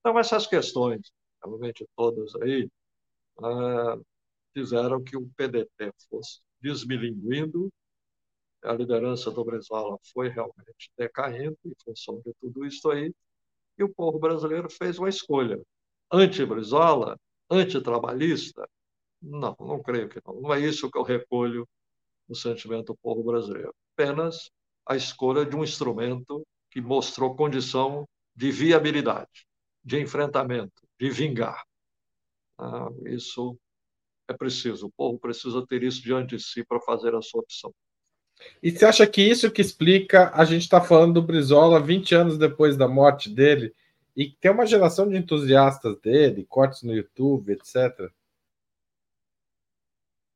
Então, essas questões, realmente todas aí, ah, fizeram que o PDT fosse desmilinguindo, a liderança do Brizola foi realmente decaindo em função de tudo isso aí, e o povo brasileiro fez uma escolha anti-Brizola, antitrabalhista? Não, não creio que não. Não é isso que eu recolho no sentimento do povo brasileiro. Apenas a escolha de um instrumento que mostrou condição de viabilidade, de enfrentamento, de vingar. Ah, isso é preciso. O povo precisa ter isso diante de si para fazer a sua opção. E você acha que isso que explica a gente está falando do Brizola 20 anos depois da morte dele e tem uma geração de entusiastas dele, cortes no YouTube, etc.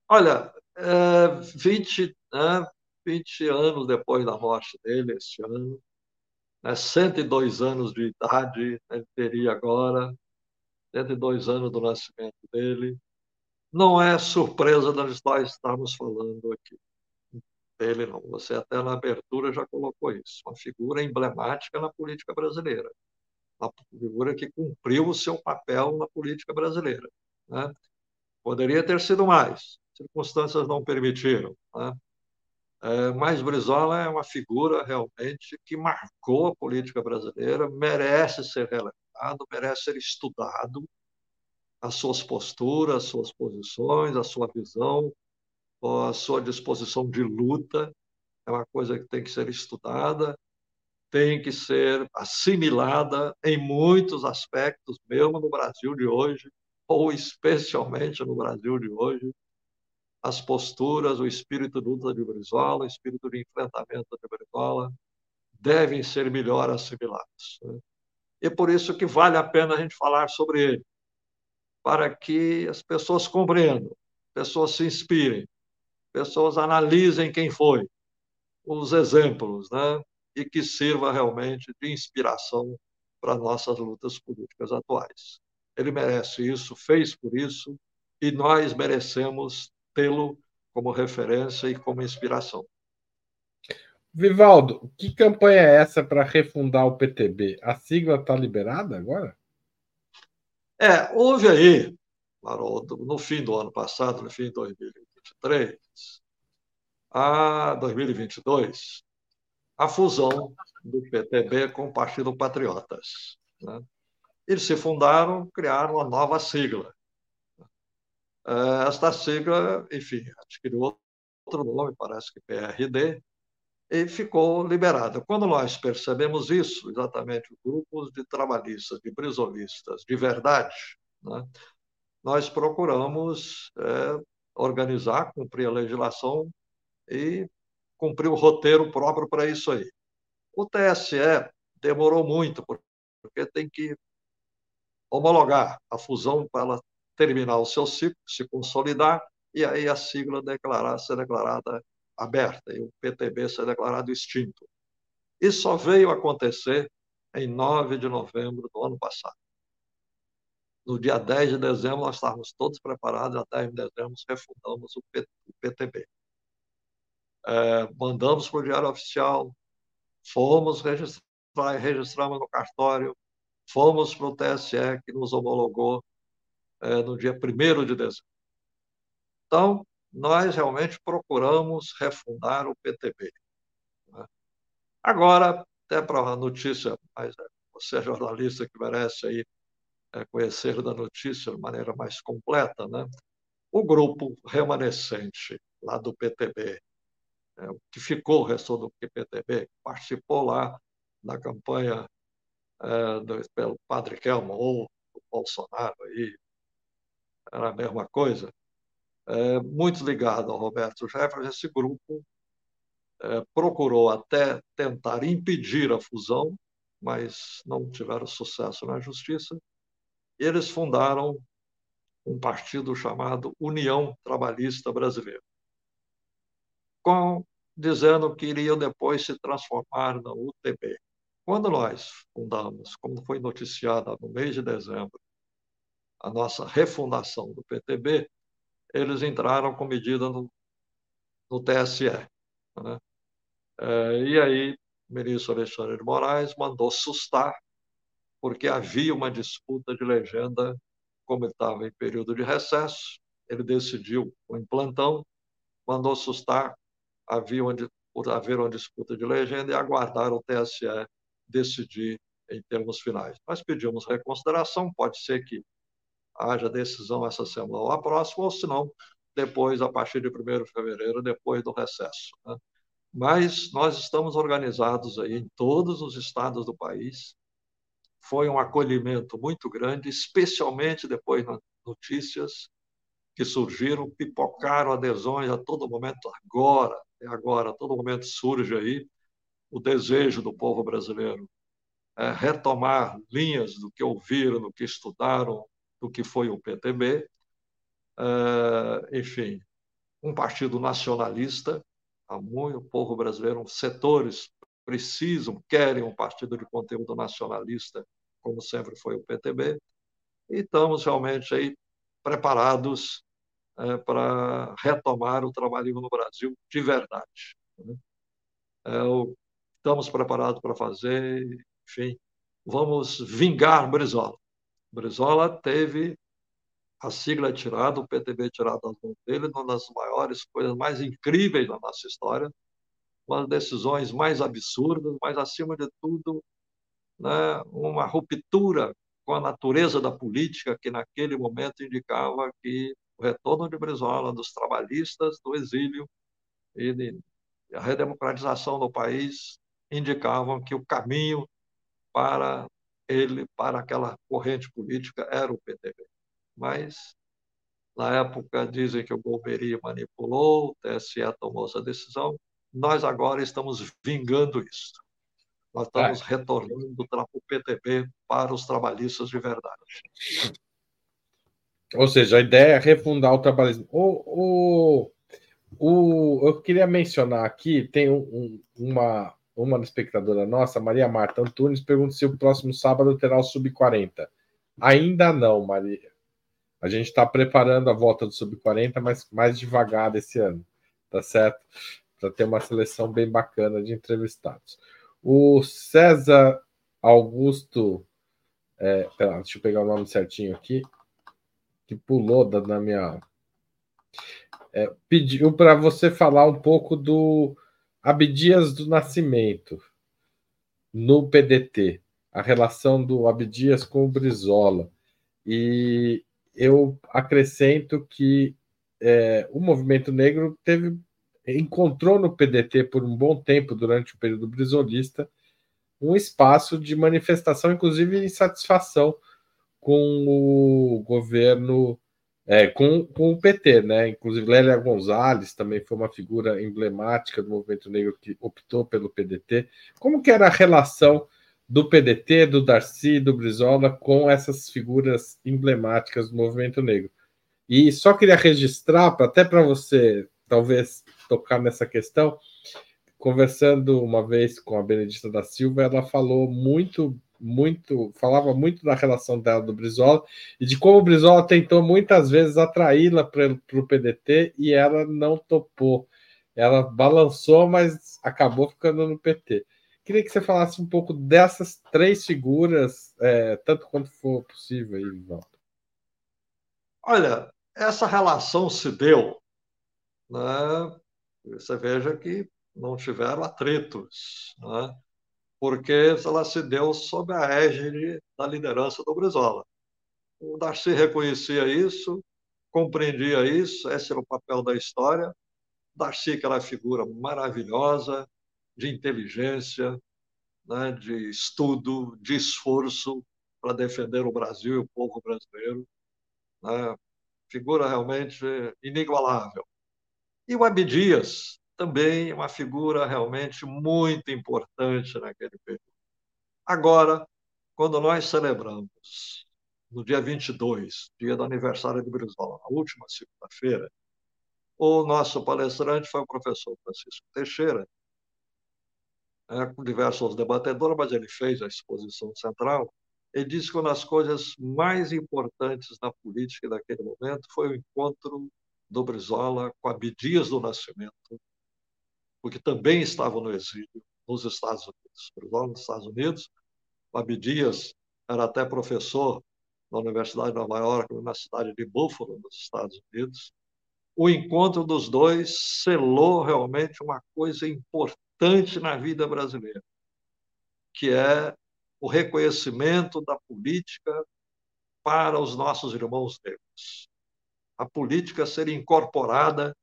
Olha, é, 20, né, 20 anos depois da morte dele, este ano, né, 102 anos de idade ele teria agora, 102 anos do nascimento dele. Não é surpresa nós estarmos falando aqui dele, não. Você até na abertura já colocou isso. Uma figura emblemática na política brasileira uma figura que cumpriu o seu papel na política brasileira. Né? Poderia ter sido mais, circunstâncias não permitiram. Né? É, mas Brizola é uma figura realmente que marcou a política brasileira, merece ser relembrado, merece ser estudado, as suas posturas, as suas posições, a sua visão, a sua disposição de luta, é uma coisa que tem que ser estudada tem que ser assimilada em muitos aspectos, mesmo no Brasil de hoje, ou especialmente no Brasil de hoje, as posturas, o espírito de luta de Brizola, o espírito de enfrentamento de Brizola, devem ser melhor assimilados. Né? E por isso que vale a pena a gente falar sobre ele, para que as pessoas compreendam, pessoas se inspirem, pessoas analisem quem foi, os exemplos, né? E que sirva realmente de inspiração para nossas lutas políticas atuais. Ele merece isso, fez por isso, e nós merecemos tê-lo como referência e como inspiração. Vivaldo, que campanha é essa para refundar o PTB? A sigla está liberada agora? É, houve aí, Haroldo, no fim do ano passado, no fim de 2023, a 2022, a fusão do PTB com o Partido Patriotas. Né? Eles se fundaram, criaram uma nova sigla. É, esta sigla, enfim, adquiriu outro nome, parece que PRD, e ficou liberada. Quando nós percebemos isso, exatamente grupos de trabalhistas, de brisolistas, de verdade, né, nós procuramos é, organizar, cumprir a legislação e cumprir o roteiro próprio para isso aí. O TSE demorou muito, porque tem que homologar a fusão para ela terminar o seu ciclo, se consolidar, e aí a sigla declarar, ser declarada aberta e o PTB ser declarado extinto. Isso só veio acontecer em 9 de novembro do ano passado. no dia 10 de dezembro, nós estávamos todos preparados, a 10 de dezembro, refundamos o, PTB. É, mandamos para o Diário Oficial, fomos registrar, registramos no cartório, fomos para o TSE, que nos homologou é, no dia 1 de dezembro. Então, nós realmente procuramos refundar o PTB. Né? Agora, até para uma notícia, mas é, você é jornalista que merece aí é, conhecer da notícia de maneira mais completa, né? o grupo remanescente lá do PTB, é, que ficou, o restou do PTB, participou lá da campanha é, do, pelo Padre Kelmo ou do Bolsonaro, aí, era a mesma coisa, é, muito ligado ao Roberto Jefferson, esse grupo é, procurou até tentar impedir a fusão, mas não tiveram sucesso na justiça, eles fundaram um partido chamado União Trabalhista Brasileira, com, dizendo que iriam depois se transformar na UTB. Quando nós fundamos, como foi noticiado no mês de dezembro, a nossa refundação do PTB, eles entraram com medida no, no TSE. Né? É, e aí, o ministro Alexandre de Moraes mandou sustar porque havia uma disputa de legenda, como ele estava em período de recesso, ele decidiu, em plantão, mandou sustar, havia uma, haver uma disputa de legenda e aguardar o TSE decidir em termos finais. Nós pedimos reconsideração, pode ser que haja decisão essa semana ou a próxima, ou se não, depois, a partir de 1 de fevereiro, depois do recesso. Né? Mas nós estamos organizados aí em todos os estados do país, foi um acolhimento muito grande, especialmente depois nas notícias que surgiram, pipocaram adesões a todo momento, agora, agora, a todo momento surge aí o desejo do povo brasileiro é retomar linhas do que ouviram, do que estudaram, do que foi o PTB. É, enfim, um partido nacionalista, há muito, o povo brasileiro, setores precisam, querem um partido de conteúdo nacionalista, como sempre foi o PTB, e estamos realmente aí preparados é, para retomar o trabalho no Brasil de verdade. Né? É, estamos preparados para fazer, enfim, vamos vingar Brizola. Brizola teve a sigla tirada, o PTB tirado das mãos dele, uma das maiores coisas mais incríveis da nossa história, uma das decisões mais absurdas, mas, acima de tudo, né, uma ruptura com a natureza da política, que naquele momento indicava que o retorno de Brizola, dos trabalhistas do exílio e de, a redemocratização do país indicavam que o caminho para ele, para aquela corrente política, era o PTB. Mas, na época, dizem que o Golbery manipulou, o TSE tomou essa decisão, nós agora estamos vingando isso. Nós estamos é. retornando o PTB para os trabalhistas de verdade. Ou seja, a ideia é refundar o trabalhismo. O, o, o, eu queria mencionar aqui, tem um, uma, uma espectadora nossa, Maria Marta Antunes, pergunta se o próximo sábado terá o Sub-40. Ainda não, Maria. A gente está preparando a volta do Sub-40, mas mais devagar esse ano, tá certo? Para ter uma seleção bem bacana de entrevistados. O César Augusto, é, pera, deixa eu pegar o nome certinho aqui, que pulou da, minha. É, pediu para você falar um pouco do Abdias do Nascimento no PDT, a relação do Abdias com o Brizola. E eu acrescento que é, o movimento negro teve encontrou no PDT por um bom tempo durante o período brizolista um espaço de manifestação, inclusive insatisfação com o governo é, com, com o PT, né? Inclusive Lélia Gonzalez também foi uma figura emblemática do movimento negro que optou pelo PDT. Como que era a relação do PDT, do Darcy, do Brizola com essas figuras emblemáticas do movimento negro? E só queria registrar, até para você talvez tocar nessa questão, conversando uma vez com a Benedita da Silva, ela falou muito muito, falava muito da relação dela do Brizola e de como o Brizola tentou muitas vezes atraí-la para o PDT e ela não topou. Ela balançou, mas acabou ficando no PT. Queria que você falasse um pouco dessas três figuras, é, tanto quanto for possível, aí. Olha, essa relação se deu, né? Você veja que não tiveram atritos, né? Porque ela se deu sob a égide da liderança do Brizola. O Darcy reconhecia isso, compreendia isso, esse era o papel da história. Darcy, que era figura maravilhosa, de inteligência, né, de estudo, de esforço para defender o Brasil e o povo brasileiro. Né, figura realmente inigualável. E o Abdias, também uma figura realmente muito importante naquele período. Agora, quando nós celebramos, no dia 22, dia do aniversário de Brizola, na última segunda-feira, o nosso palestrante foi o professor Francisco Teixeira, né, com diversos debatedores, mas ele fez a exposição central. Ele disse que uma das coisas mais importantes na política daquele momento foi o encontro do Brizola com Abdias do Nascimento, porque também estavam no exílio nos Estados Unidos. Brizola nos Estados Unidos, Abdias era até professor na Universidade de Nova York, na cidade de Buffalo, nos Estados Unidos. O encontro dos dois selou realmente uma coisa importante na vida brasileira, que é o reconhecimento da política para os nossos irmãos negros. A política ser incorporada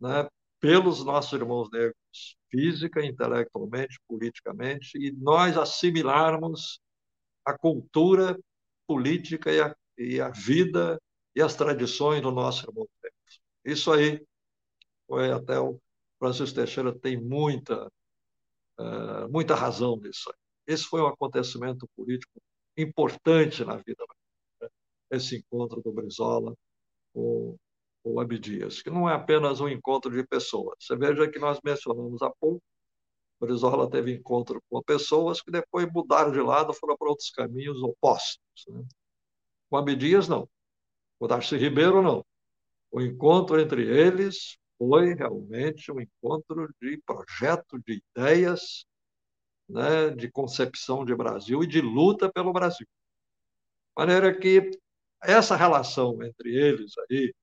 né, pelos nossos irmãos negros, física, intelectualmente, politicamente, e nós assimilarmos a cultura política e a, e a vida e as tradições do nosso irmão negro. Isso aí foi até o Francisco Teixeira tem muita uh, muita razão nisso. Aí. Esse foi um acontecimento político importante na vida brasileira, esse encontro do Brizola com o Abdias, que não é apenas um encontro de pessoas. Você veja que nós mencionamos há pouco, Brizola teve encontro com pessoas que depois mudaram de lado, foram para outros caminhos opostos. Né? Com Abdias, não. Com Darcy Ribeiro, não. O encontro entre eles foi realmente um encontro de projeto, de ideias, né, de concepção de Brasil e de luta pelo Brasil. De maneira que essa relação entre eles aí,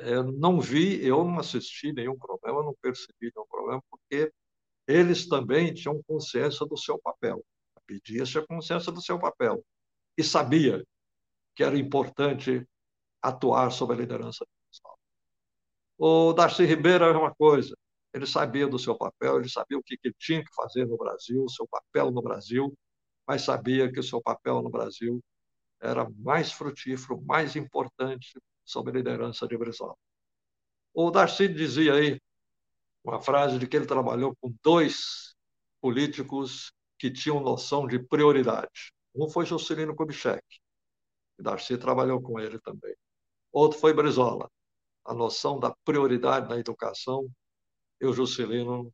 eu não vi, eu não assisti nenhum problema, não percebi nenhum problema, porque eles também tinham consciência do seu papel. A Pidias tinha consciência do seu papel e sabia que era importante atuar sob a liderança pessoal. O Darcy Ribeiro é uma coisa, ele sabia do seu papel, ele sabia o que, que ele tinha que fazer no Brasil, o seu papel no Brasil, mas sabia que o seu papel no Brasil era mais frutífero, mais importante sob a liderança de Brizola. O Darcy dizia aí uma frase de que ele trabalhou com dois políticos que tinham noção de prioridade. Um foi Juscelino Kubitschek, e Darcy trabalhou com ele também. Outro foi Brizola. A noção da prioridade na educação e o Juscelino,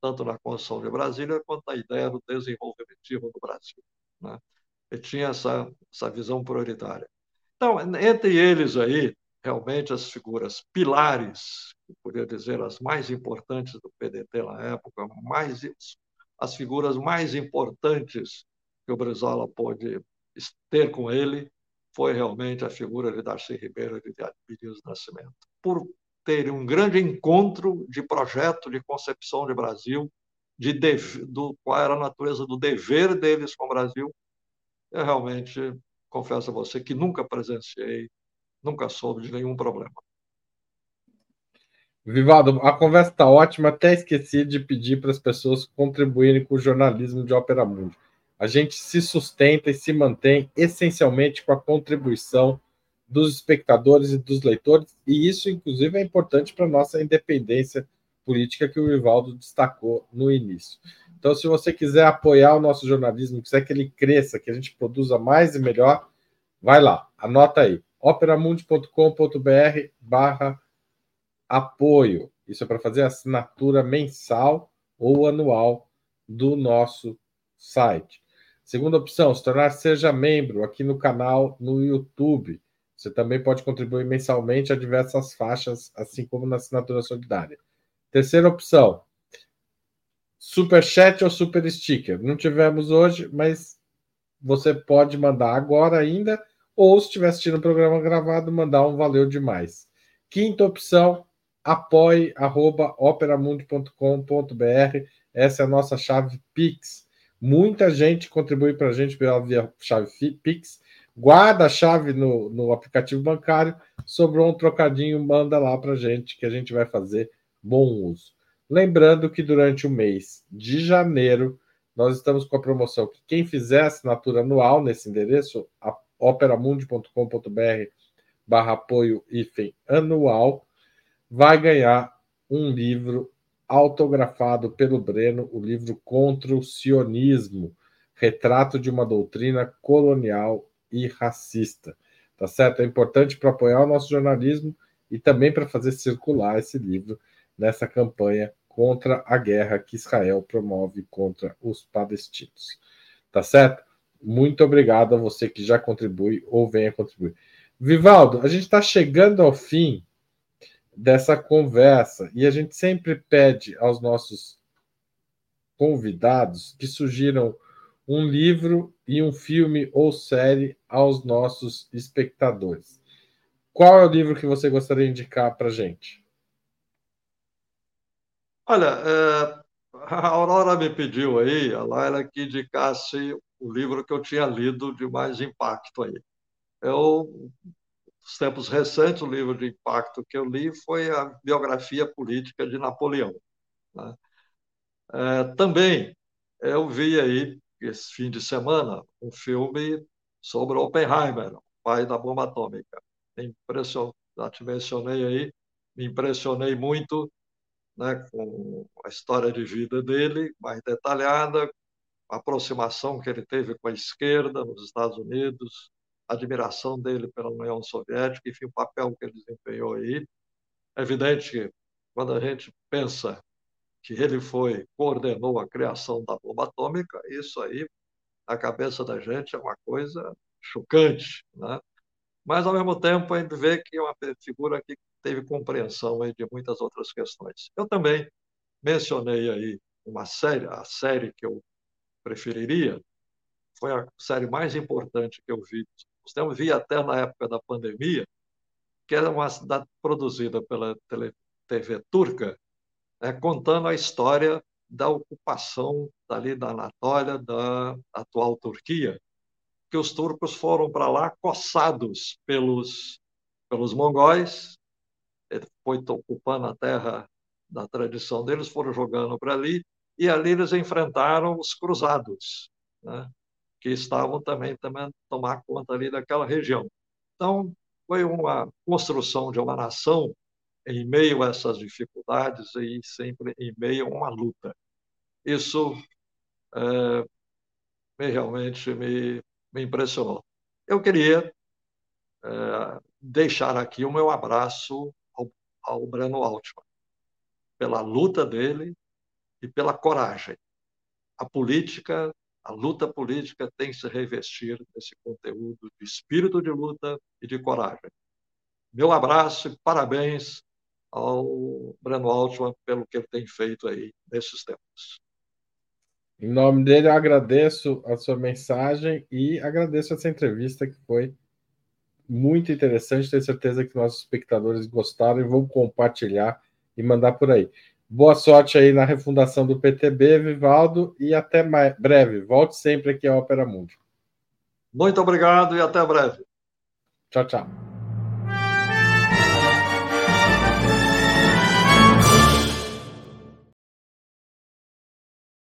tanto na construção de Brasília quanto na ideia do desenvolvimento do Brasil. Né? Ele tinha essa, essa visão prioritária. Então, entre eles aí, realmente as figuras pilares, eu poderia dizer as mais importantes do PDT na época, mais, as figuras mais importantes que o Brizola pôde ter com ele, foi realmente a figura de Darcy Ribeiro e de Abdias Nascimento. Por ter um grande encontro de projeto de concepção de Brasil, de do qual era a natureza do dever deles com o Brasil, realmente confesso a você que nunca presenciei, nunca soube de nenhum problema. Vivaldo, a conversa está ótima, até esqueci de pedir para as pessoas contribuírem com o jornalismo de Ópera Mundi a gente se sustenta e se mantém essencialmente com a contribuição dos espectadores e dos leitores, e isso, inclusive, é importante para a nossa independência política que o Rivaldo destacou no início. Então, se você quiser apoiar o nosso jornalismo, quiser que ele cresça, que a gente produza mais e melhor, vai lá, anota aí, operamundi.com.br barra apoio. Isso é para fazer assinatura mensal ou anual do nosso site. Segunda opção, se tornar seja membro aqui no canal no YouTube. Você também pode contribuir mensalmente a diversas faixas, assim como na assinatura solidária. Terceira opção, super chat ou super sticker. Não tivemos hoje, mas você pode mandar agora ainda, ou se estiver assistindo o programa gravado, mandar um valeu demais. Quinta opção, apoie.operamundi.com.br. Essa é a nossa chave Pix. Muita gente contribui para a gente pela via chave Pix. Guarda a chave no, no aplicativo bancário. Sobrou um trocadinho, manda lá para a gente, que a gente vai fazer bom uso. Lembrando que durante o mês de janeiro, nós estamos com a promoção que quem fizer assinatura anual nesse endereço, operamundi.com.br barra apoio hífen anual, vai ganhar um livro autografado pelo Breno, o livro Contra o Sionismo, retrato de uma doutrina colonial e racista. Tá certo? É importante para apoiar o nosso jornalismo e também para fazer circular esse livro nessa campanha contra a guerra que Israel promove contra os palestinos. Tá certo? Muito obrigado a você que já contribui ou venha contribuir. Vivaldo, a gente está chegando ao fim dessa conversa. E a gente sempre pede aos nossos convidados que sugiram um livro e um filme ou série aos nossos espectadores. Qual é o livro que você gostaria de indicar para gente? Olha, é, a Aurora me pediu aí, a Laila, que indicasse o livro que eu tinha lido de mais impacto aí. Eu dos tempos recentes, o livro de impacto que eu li foi a biografia política de Napoleão. Né? É, também eu vi aí, esse fim de semana, um filme sobre Oppenheimer, o pai da bomba atômica. Me já te mencionei aí, me impressionei muito né, com a história de vida dele, mais detalhada, a aproximação que ele teve com a esquerda nos Estados Unidos, admiração dele pela União Soviética, enfim, o papel que ele desempenhou aí. É evidente que quando a gente pensa que ele foi, coordenou a criação da bomba atômica, isso aí, na cabeça da gente, é uma coisa chocante, né? Mas, ao mesmo tempo, a gente vê que é uma figura que teve compreensão de muitas outras questões. Eu também mencionei aí uma série, a série que eu preferiria, foi a série mais importante que eu vi eu vi até na época da pandemia, que era uma cidade produzida pela TV turca, né, contando a história da ocupação dali da Anatólia, da atual Turquia, que os turcos foram para lá coçados pelos, pelos mongóis, foi ocupando a terra da tradição deles, foram jogando para ali, e ali eles enfrentaram os cruzados, né? que estavam também, também tomar conta ali daquela região. Então, foi uma construção de uma nação em meio a essas dificuldades e sempre em meio a uma luta. Isso é, me, realmente me, me impressionou. Eu queria é, deixar aqui o meu abraço ao, Breno Altman, pela luta dele e pela coragem. A política a luta política tem que se revestir desse conteúdo de espírito de luta e de coragem. Meu abraço e parabéns ao Breno Altman pelo que ele tem feito aí nesses tempos. Em nome dele, eu agradeço a sua mensagem e agradeço essa entrevista que foi muito interessante. Tenho certeza que nossos espectadores gostaram e vão compartilhar e mandar por aí. Boa sorte aí na refundação do PTB, Vivaldo, e até mais breve. Volte sempre aqui ao Opera Mundi. Muito obrigado e até breve. Tchau, tchau.